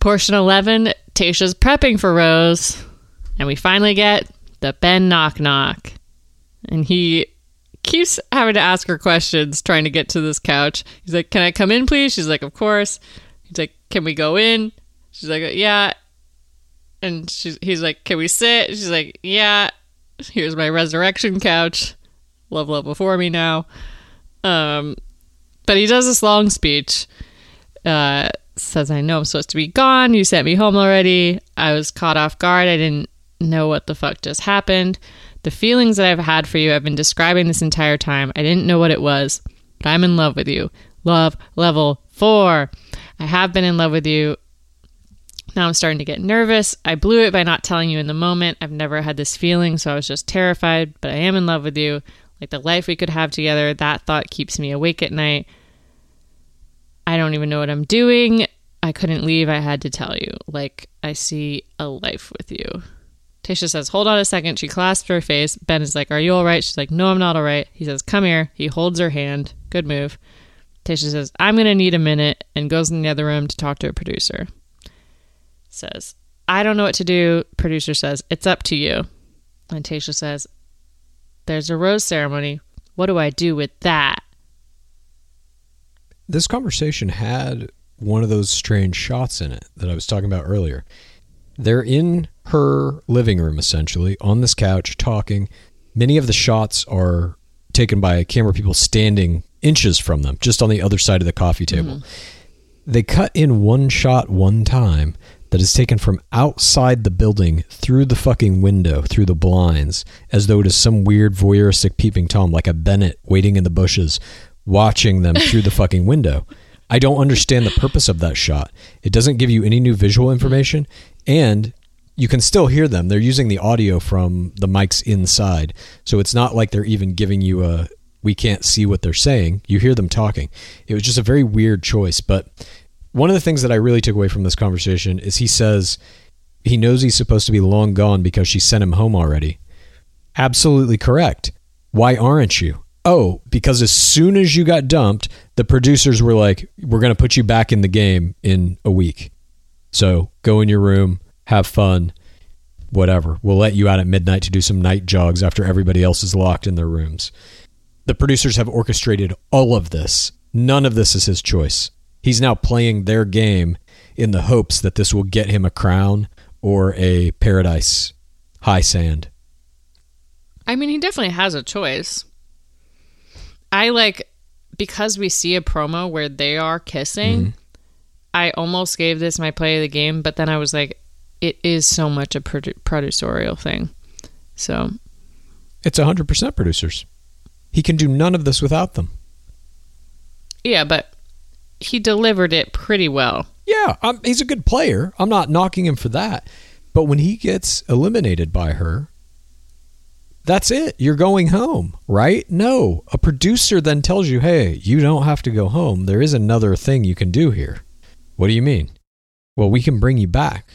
Portion 11 Tayshia's prepping for Rose. And we finally get the Ben knock knock. And he keeps having to ask her questions trying to get to this couch. He's like, Can I come in, please? She's like, Of course. He's like, Can we go in? She's like, Yeah. And she's, he's like, Can we sit? She's like, Yeah. Here's my resurrection couch. Love love before me now. Um, but he does this long speech. Uh, says, I know I'm supposed to be gone. You sent me home already. I was caught off guard. I didn't know what the fuck just happened. The feelings that I've had for you, I've been describing this entire time. I didn't know what it was, but I'm in love with you. Love level four. I have been in love with you. Now I'm starting to get nervous. I blew it by not telling you in the moment. I've never had this feeling, so I was just terrified, but I am in love with you. Like the life we could have together, that thought keeps me awake at night. I don't even know what I'm doing. I couldn't leave. I had to tell you. Like, I see a life with you. Tayshia says, Hold on a second. She clasps her face. Ben is like, Are you all right? She's like, No, I'm not all right. He says, Come here. He holds her hand. Good move. Tayshia says, I'm going to need a minute and goes in the other room to talk to a producer. Says, I don't know what to do. Producer says, It's up to you. And Tayshia says, There's a rose ceremony. What do I do with that? This conversation had one of those strange shots in it that I was talking about earlier. They're in her living room, essentially, on this couch, talking. Many of the shots are taken by camera people standing inches from them, just on the other side of the coffee mm-hmm. table. They cut in one shot one time that is taken from outside the building through the fucking window, through the blinds, as though it is some weird voyeuristic peeping Tom, like a Bennett waiting in the bushes, watching them through the fucking window. I don't understand the purpose of that shot. It doesn't give you any new visual information, and you can still hear them. They're using the audio from the mics inside. So it's not like they're even giving you a we can't see what they're saying. You hear them talking. It was just a very weird choice, but one of the things that I really took away from this conversation is he says he knows he's supposed to be long gone because she sent him home already. Absolutely correct. Why aren't you? Oh, because as soon as you got dumped, the producers were like, we're going to put you back in the game in a week. So go in your room, have fun, whatever. We'll let you out at midnight to do some night jogs after everybody else is locked in their rooms. The producers have orchestrated all of this. None of this is his choice. He's now playing their game in the hopes that this will get him a crown or a paradise high sand. I mean, he definitely has a choice. I like because we see a promo where they are kissing. Mhm. I almost gave this my play of the game, but then I was like, it is so much a produ- producerial thing. So It's 100% producers. He can do none of this without them. yeah, but he delivered it pretty well. Yeah, um, he's a good player. I'm not knocking him for that. But when he gets eliminated by her, that's it. You're going home, right? No. A producer then tells you, hey, you don't have to go home. There is another thing you can do here. What do you mean? Well, we can bring you back.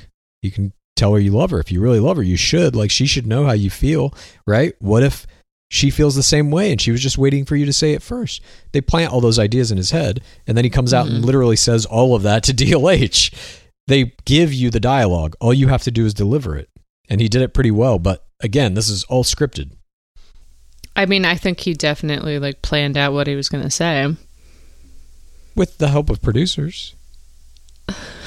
You can tell her you love her. If you really love her, you should. Like, she should know how you feel, right? What if she feels the same way and she was just waiting for you to say it first? They plant all those ideas in his head, and then he comes out and mm-hmm. literally says all of that to DLH. They give you the dialogue. All you have to do is deliver it. And he did it pretty well. But again, this is all scripted. I mean, I think he definitely like planned out what he was going to say. with the help of producers.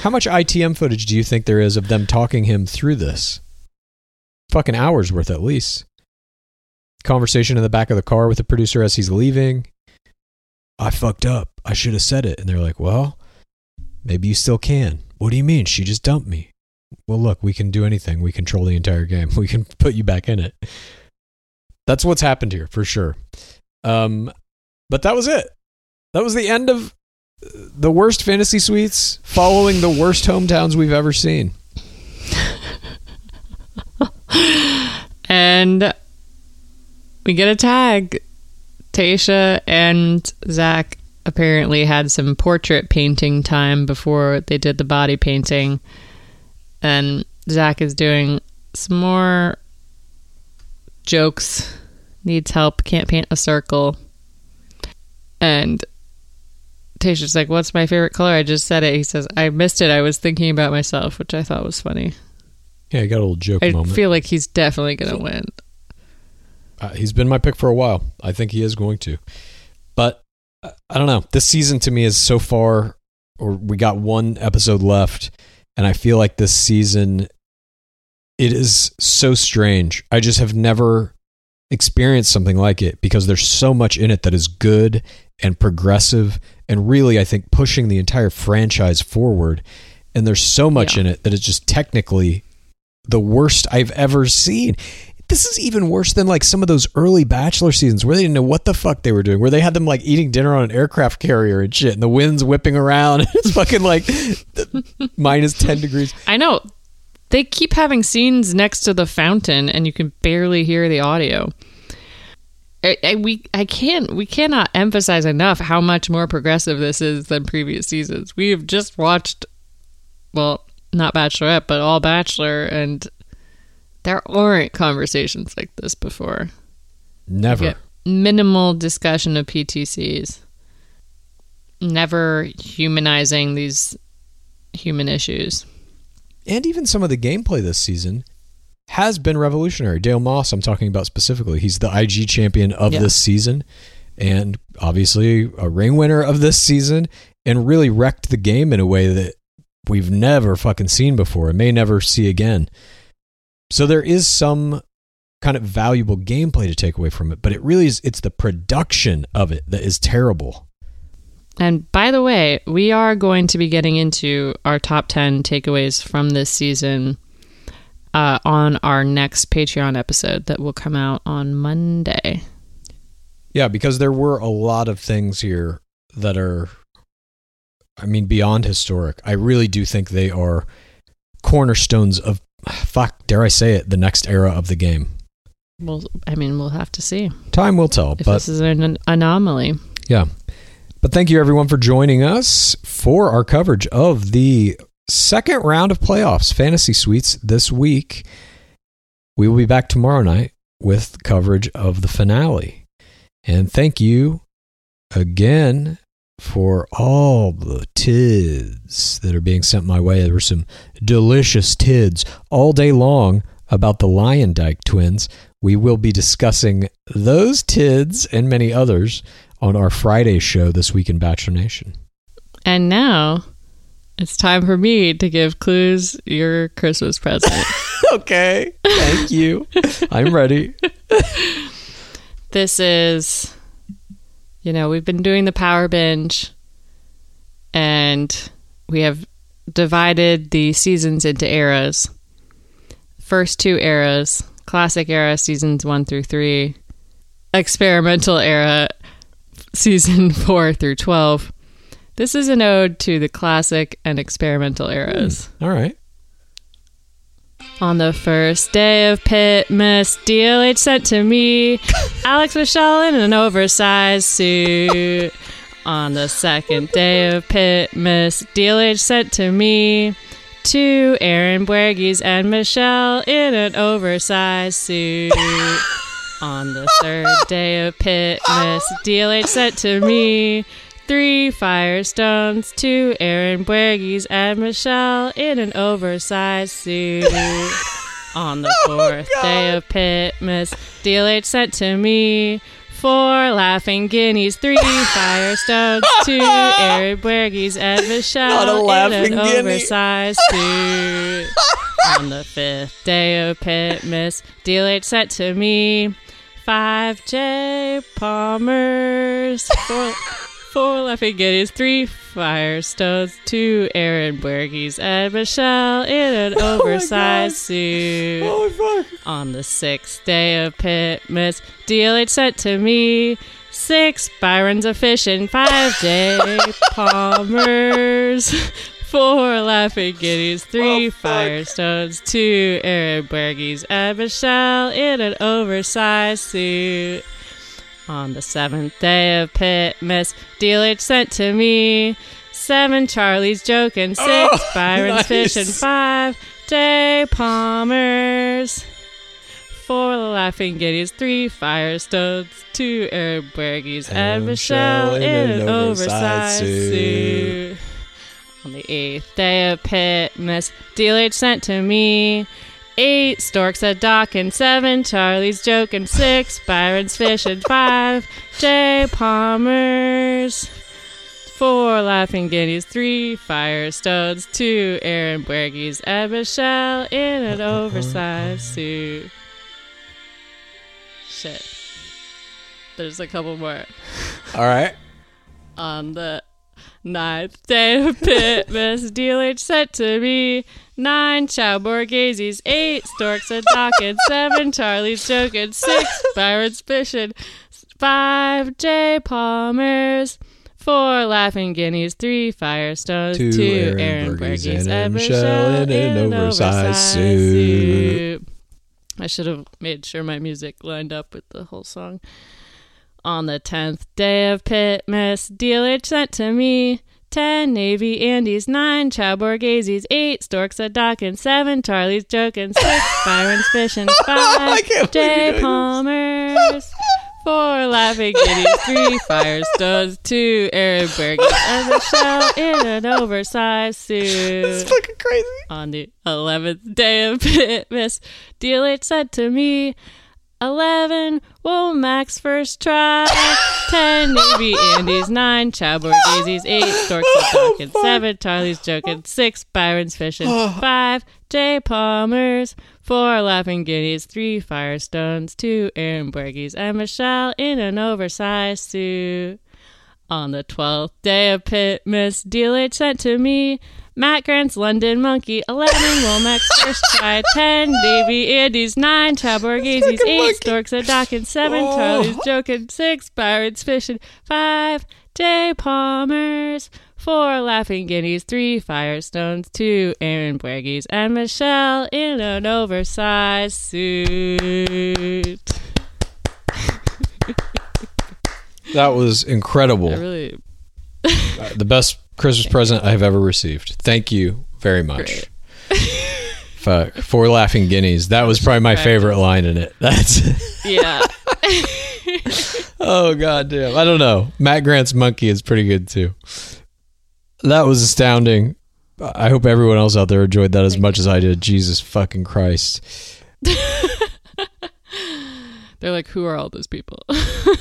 How much ITM footage do you think there is of them talking him through this? Fucking hours worth at least. Conversation in the back of the car with the producer as he's leaving. I fucked up. I should have said it. And they're like, well, maybe you still can. What do you mean? She just dumped me. Well, look, we can do anything. We control the entire game. We can put you back in it. That's what's happened here for sure. Um, but that was it. That was the end of the worst fantasy suites following the worst hometowns we've ever seen. And we get a tag. Tayshia and Zac apparently had some portrait painting time before they did the body painting. And Zac is doing some more jokes, needs help, can't paint a circle. And Tayshia's like, What's my favorite color? I just said it. He says, I missed it. I was thinking about myself, which I thought was funny. Yeah, I got a little joke I moment. feel like he's definitely going to win. Uh, he's been my pick for a while. I think he is going to. But uh, I don't know. This season to me is so far, or we got one episode left, and I feel like this season, it is so strange. I just have never experienced something like it because there's so much in it that is good and progressive and really, I think, pushing the entire franchise forward. And there's so much Yeah. in it that is just technically the worst I've ever seen. This is even worse than like some of those early Bachelor seasons where they didn't know what the fuck they were doing, where they had them like eating dinner on an aircraft carrier and shit, and the wind's whipping around. it's fucking like minus 10 degrees. I know. They keep having scenes next to the fountain, and you can barely hear the audio. I, I, we I can't we cannot emphasize enough how much more progressive this is than previous seasons. We have just watched, well, not Bachelorette, but all Bachelor, and there aren't conversations like this before. Never. Minimal discussion of PTCs. Never humanizing these human issues. and even some of the gameplay this season has been revolutionary. Dale Moss, I'm talking about specifically. He's the IG champion of Yeah. this season, and obviously a ring winner of this season, and really wrecked the game in a way that we've never fucking seen before and may never see again. So there is some kind of valuable gameplay to take away from it, but it really is it's the production of it that is terrible. And by the way, we are going to be getting into our top 10 takeaways from this season uh, on our next Patreon episode that will come out on Monday. Yeah, because there were a lot of things here that are, I mean, beyond historic. I really do think they are cornerstones of fuck, dare I say it, the next era of the game. Well, I mean, we'll have to see Time will tell, if but this is an anomaly. yeah. But thank you everyone for joining us for our coverage of the second round of playoffs, Fantasy Suites this week. We will be back tomorrow night with coverage of the finale. And thank you again for all the tids that are being sent my way. There were some delicious tids all day long about the Luyendyk twins. We will be discussing those tids and many others on our Friday show this week in Bachelor Nation. And now it's time for me to give clues your Christmas present. okay. Thank you. I'm ready. this is, you know, we've been doing the power binge and we have divided the seasons into eras. First two eras classic era, seasons one through three, experimental era, season four through 12. This is an ode to the classic and experimental eras. Hmm. All right. On the first day of Pitmas, DLH sent to me Alex Michel in an oversized suit. On the second day of Pitmas, DLH sent to me two Aaron Buerges and Michel in an oversized suit. On the third day of Pitmas, DLH sent to me three Firestones, two Aaron Buerges and Michel in an oversized suit. On the fourth day of Pitmas, DLH sent to me four Laughing Guineas, three Firestones, two Aaron Buerges and Michel in an Guinea. oversized suit. On the fifth day of Pitmas, DLH sent to me five J Palmers, four, four Laughing Guineas, three Firestones, two Aaron Buerges, and Michel in an oversized suit. On the sixth day of Pitmas, DLH sent to me six Byron's of fishing, five J Palmers, four Laughing Guineas, oh, three Firestones, two Aaron Buerges, and Michel in an oversized suit. On the seventh day of Pitmas, DLH sent to me seven Charlie's joking, oh, six Oh, Byron's nice. and five J Palmers. Four Laughing Guineas, three Firestones, two Aaron Buerges, and, And Michel Michel in an oversized suit. On the eighth day of Pitmas, DLH sent to me eight Storks at dock and seven Charlie's joke joking, six Byron's fishing, five J Palmers. Four Laughing Guineas, three Firestones, two Aaron Buerges, and Michel in an oversized suit. Shit. There's a couple more. All right. On the ninth day of Pitmas, DLH sent to me nine. Chow Borgheses, eight. Storks and Dawkins, seven. Charlie's joking, six. Byron's fishing, five. J Palmers, four. Laughing Guineas, three. Firestones, Two two, Aaron Buerges, and Michel Michel in an oversized suit. I should have made sure my music lined up with the whole song. On the tenth day of Pitmas, DLH sent to me ten Navy Andys, nine Chow Borgheses, eight Storks at Dawkins, seven Charlie's joking, six Byron's fishing, oh, five J Palmers, four Laughing Guineas, three Firestones, two Aaron Buerges, and a shell in an oversized suit. This is fucking crazy. On the eleventh day of Pitmas, DLH said to me. 11 well, Max first try. 10 Navy Andy's 9 Chow Borgheses. 8 Storks at Dawkins. 7 Charlie's Joking. 6 Byron's Fishing. 5 J Palmers. 4 Laughing Guineas. 3 Firestones. 2 Aaron Buerges. And Michel in an oversized suit. On the 12th day of Pitmas, DLH sent to me Matt Grant's London Monkey, 11 Womack's First Try, 10 Navy Andys, 9 Chow Borgheses, 8 Storks at Dawkins, 7 Oh. Charlie's Joking, 6 Byron's Fishing, 5 J Palmers, four laughing guineas, three firestones, two Aaron Braggies, and Michel in an oversized suit. That was incredible. I really Uh, the best Christmas present I've ever received. Thank you very much. Fuck, four laughing guineas. That was probably my favorite line in it. That's yeah. oh god damn. I don't know. Matt Grant's monkey is pretty good too. That was astounding. I hope everyone else out there enjoyed that as much as I did. Jesus fucking Christ. They're like, who are all those people?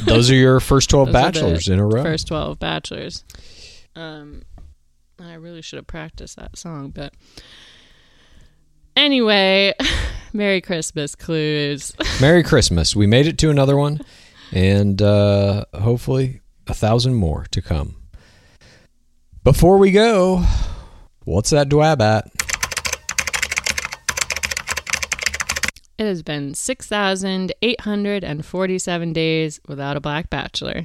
Those are your first 12 Those bachelors in a row. First 12 bachelors. Um, I really should have practiced that song, but anyway, Merry Christmas, Clues. Merry Christmas. We made it to another one and uh hopefully a thousand more to come. Before we go, what's that dwab at? It has been 6,847 days without a black bachelor.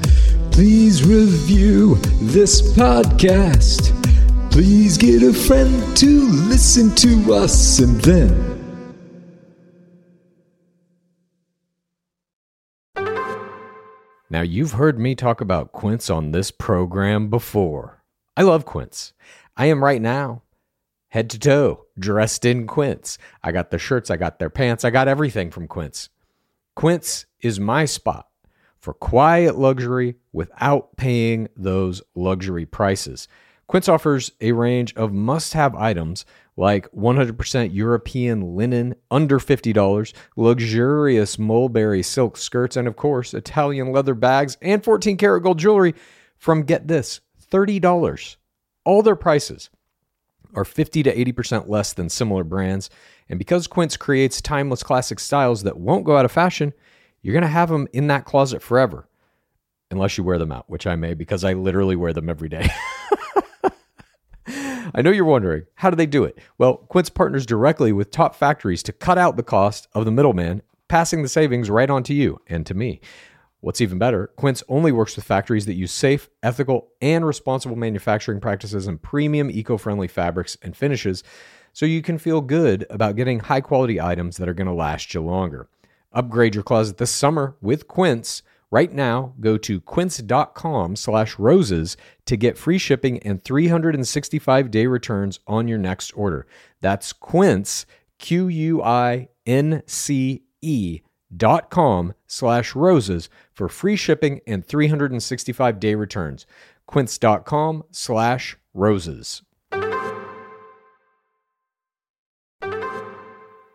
Please review this podcast. Please get a friend to listen to us and then Now, you've heard me talk about Quince on this program before. I love Quince. I am right now, head to toe, dressed in Quince. I got their shirts, I got their pants, I got everything from Quince. Quince is my spot for quiet luxury without paying those luxury prices. Quince offers a range of must have items like 100% European linen under $50, luxurious mulberry silk skirts, and of course, Italian leather bags and 14 karat gold jewelry from get this $30. All their prices are 50 to 80% less than similar brands. And because Quince creates timeless classic styles that won't go out of fashion, you're going to have them in that closet forever. Unless you wear them out, which I may because I literally wear them every day. I know you're wondering, how do they do it? Well, Quince partners directly with top factories to cut out the cost of the middleman, passing the savings right on to you and to me. What's even better, Quince only works with factories that use safe, ethical, and responsible manufacturing practices and premium eco friendly fabrics and finishes so you can feel good about getting high quality items that are going to last you longer. Upgrade your closet this summer with Quince. Right now, go to quince.com slash roses to get free shipping and 365 day returns on your next order. That's quince, Q U I N C E dot com slash roses for free shipping and 365 day returns. Quince.com slash roses.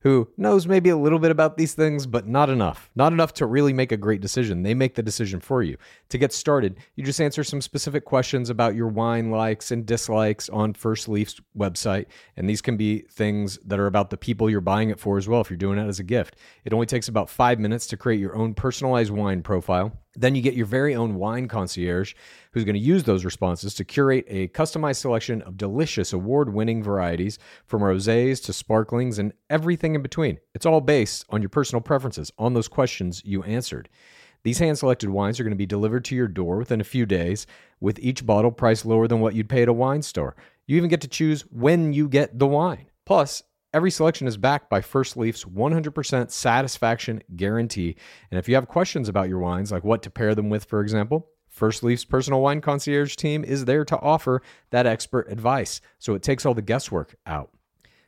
who knows maybe a little bit about these things, but not enough. Not enough to really make a great decision. They make the decision for you. To get started, you just answer some specific questions about your wine likes and dislikes on First Leaf's website. And these can be things that are about the people you're buying it for as well, if you're doing it as a gift. It only takes about five minutes to create your own personalized wine profile. Then you get your very own wine concierge who's going to use those responses to curate a customized selection of delicious award winning varieties from rosés to sparklings and everything in between. It's all based on your personal preferences, on those questions you answered. These hand selected wines are going to be delivered to your door within a few days, with each bottle priced lower than what you'd pay at a wine store. You even get to choose when you get the wine. Plus, Every selection is backed by First Leaf's 100% satisfaction guarantee. And if you have questions about your wines, like what to pair them with, for example, First Leaf's personal wine concierge team is there to offer that expert advice, so it takes all the guesswork out.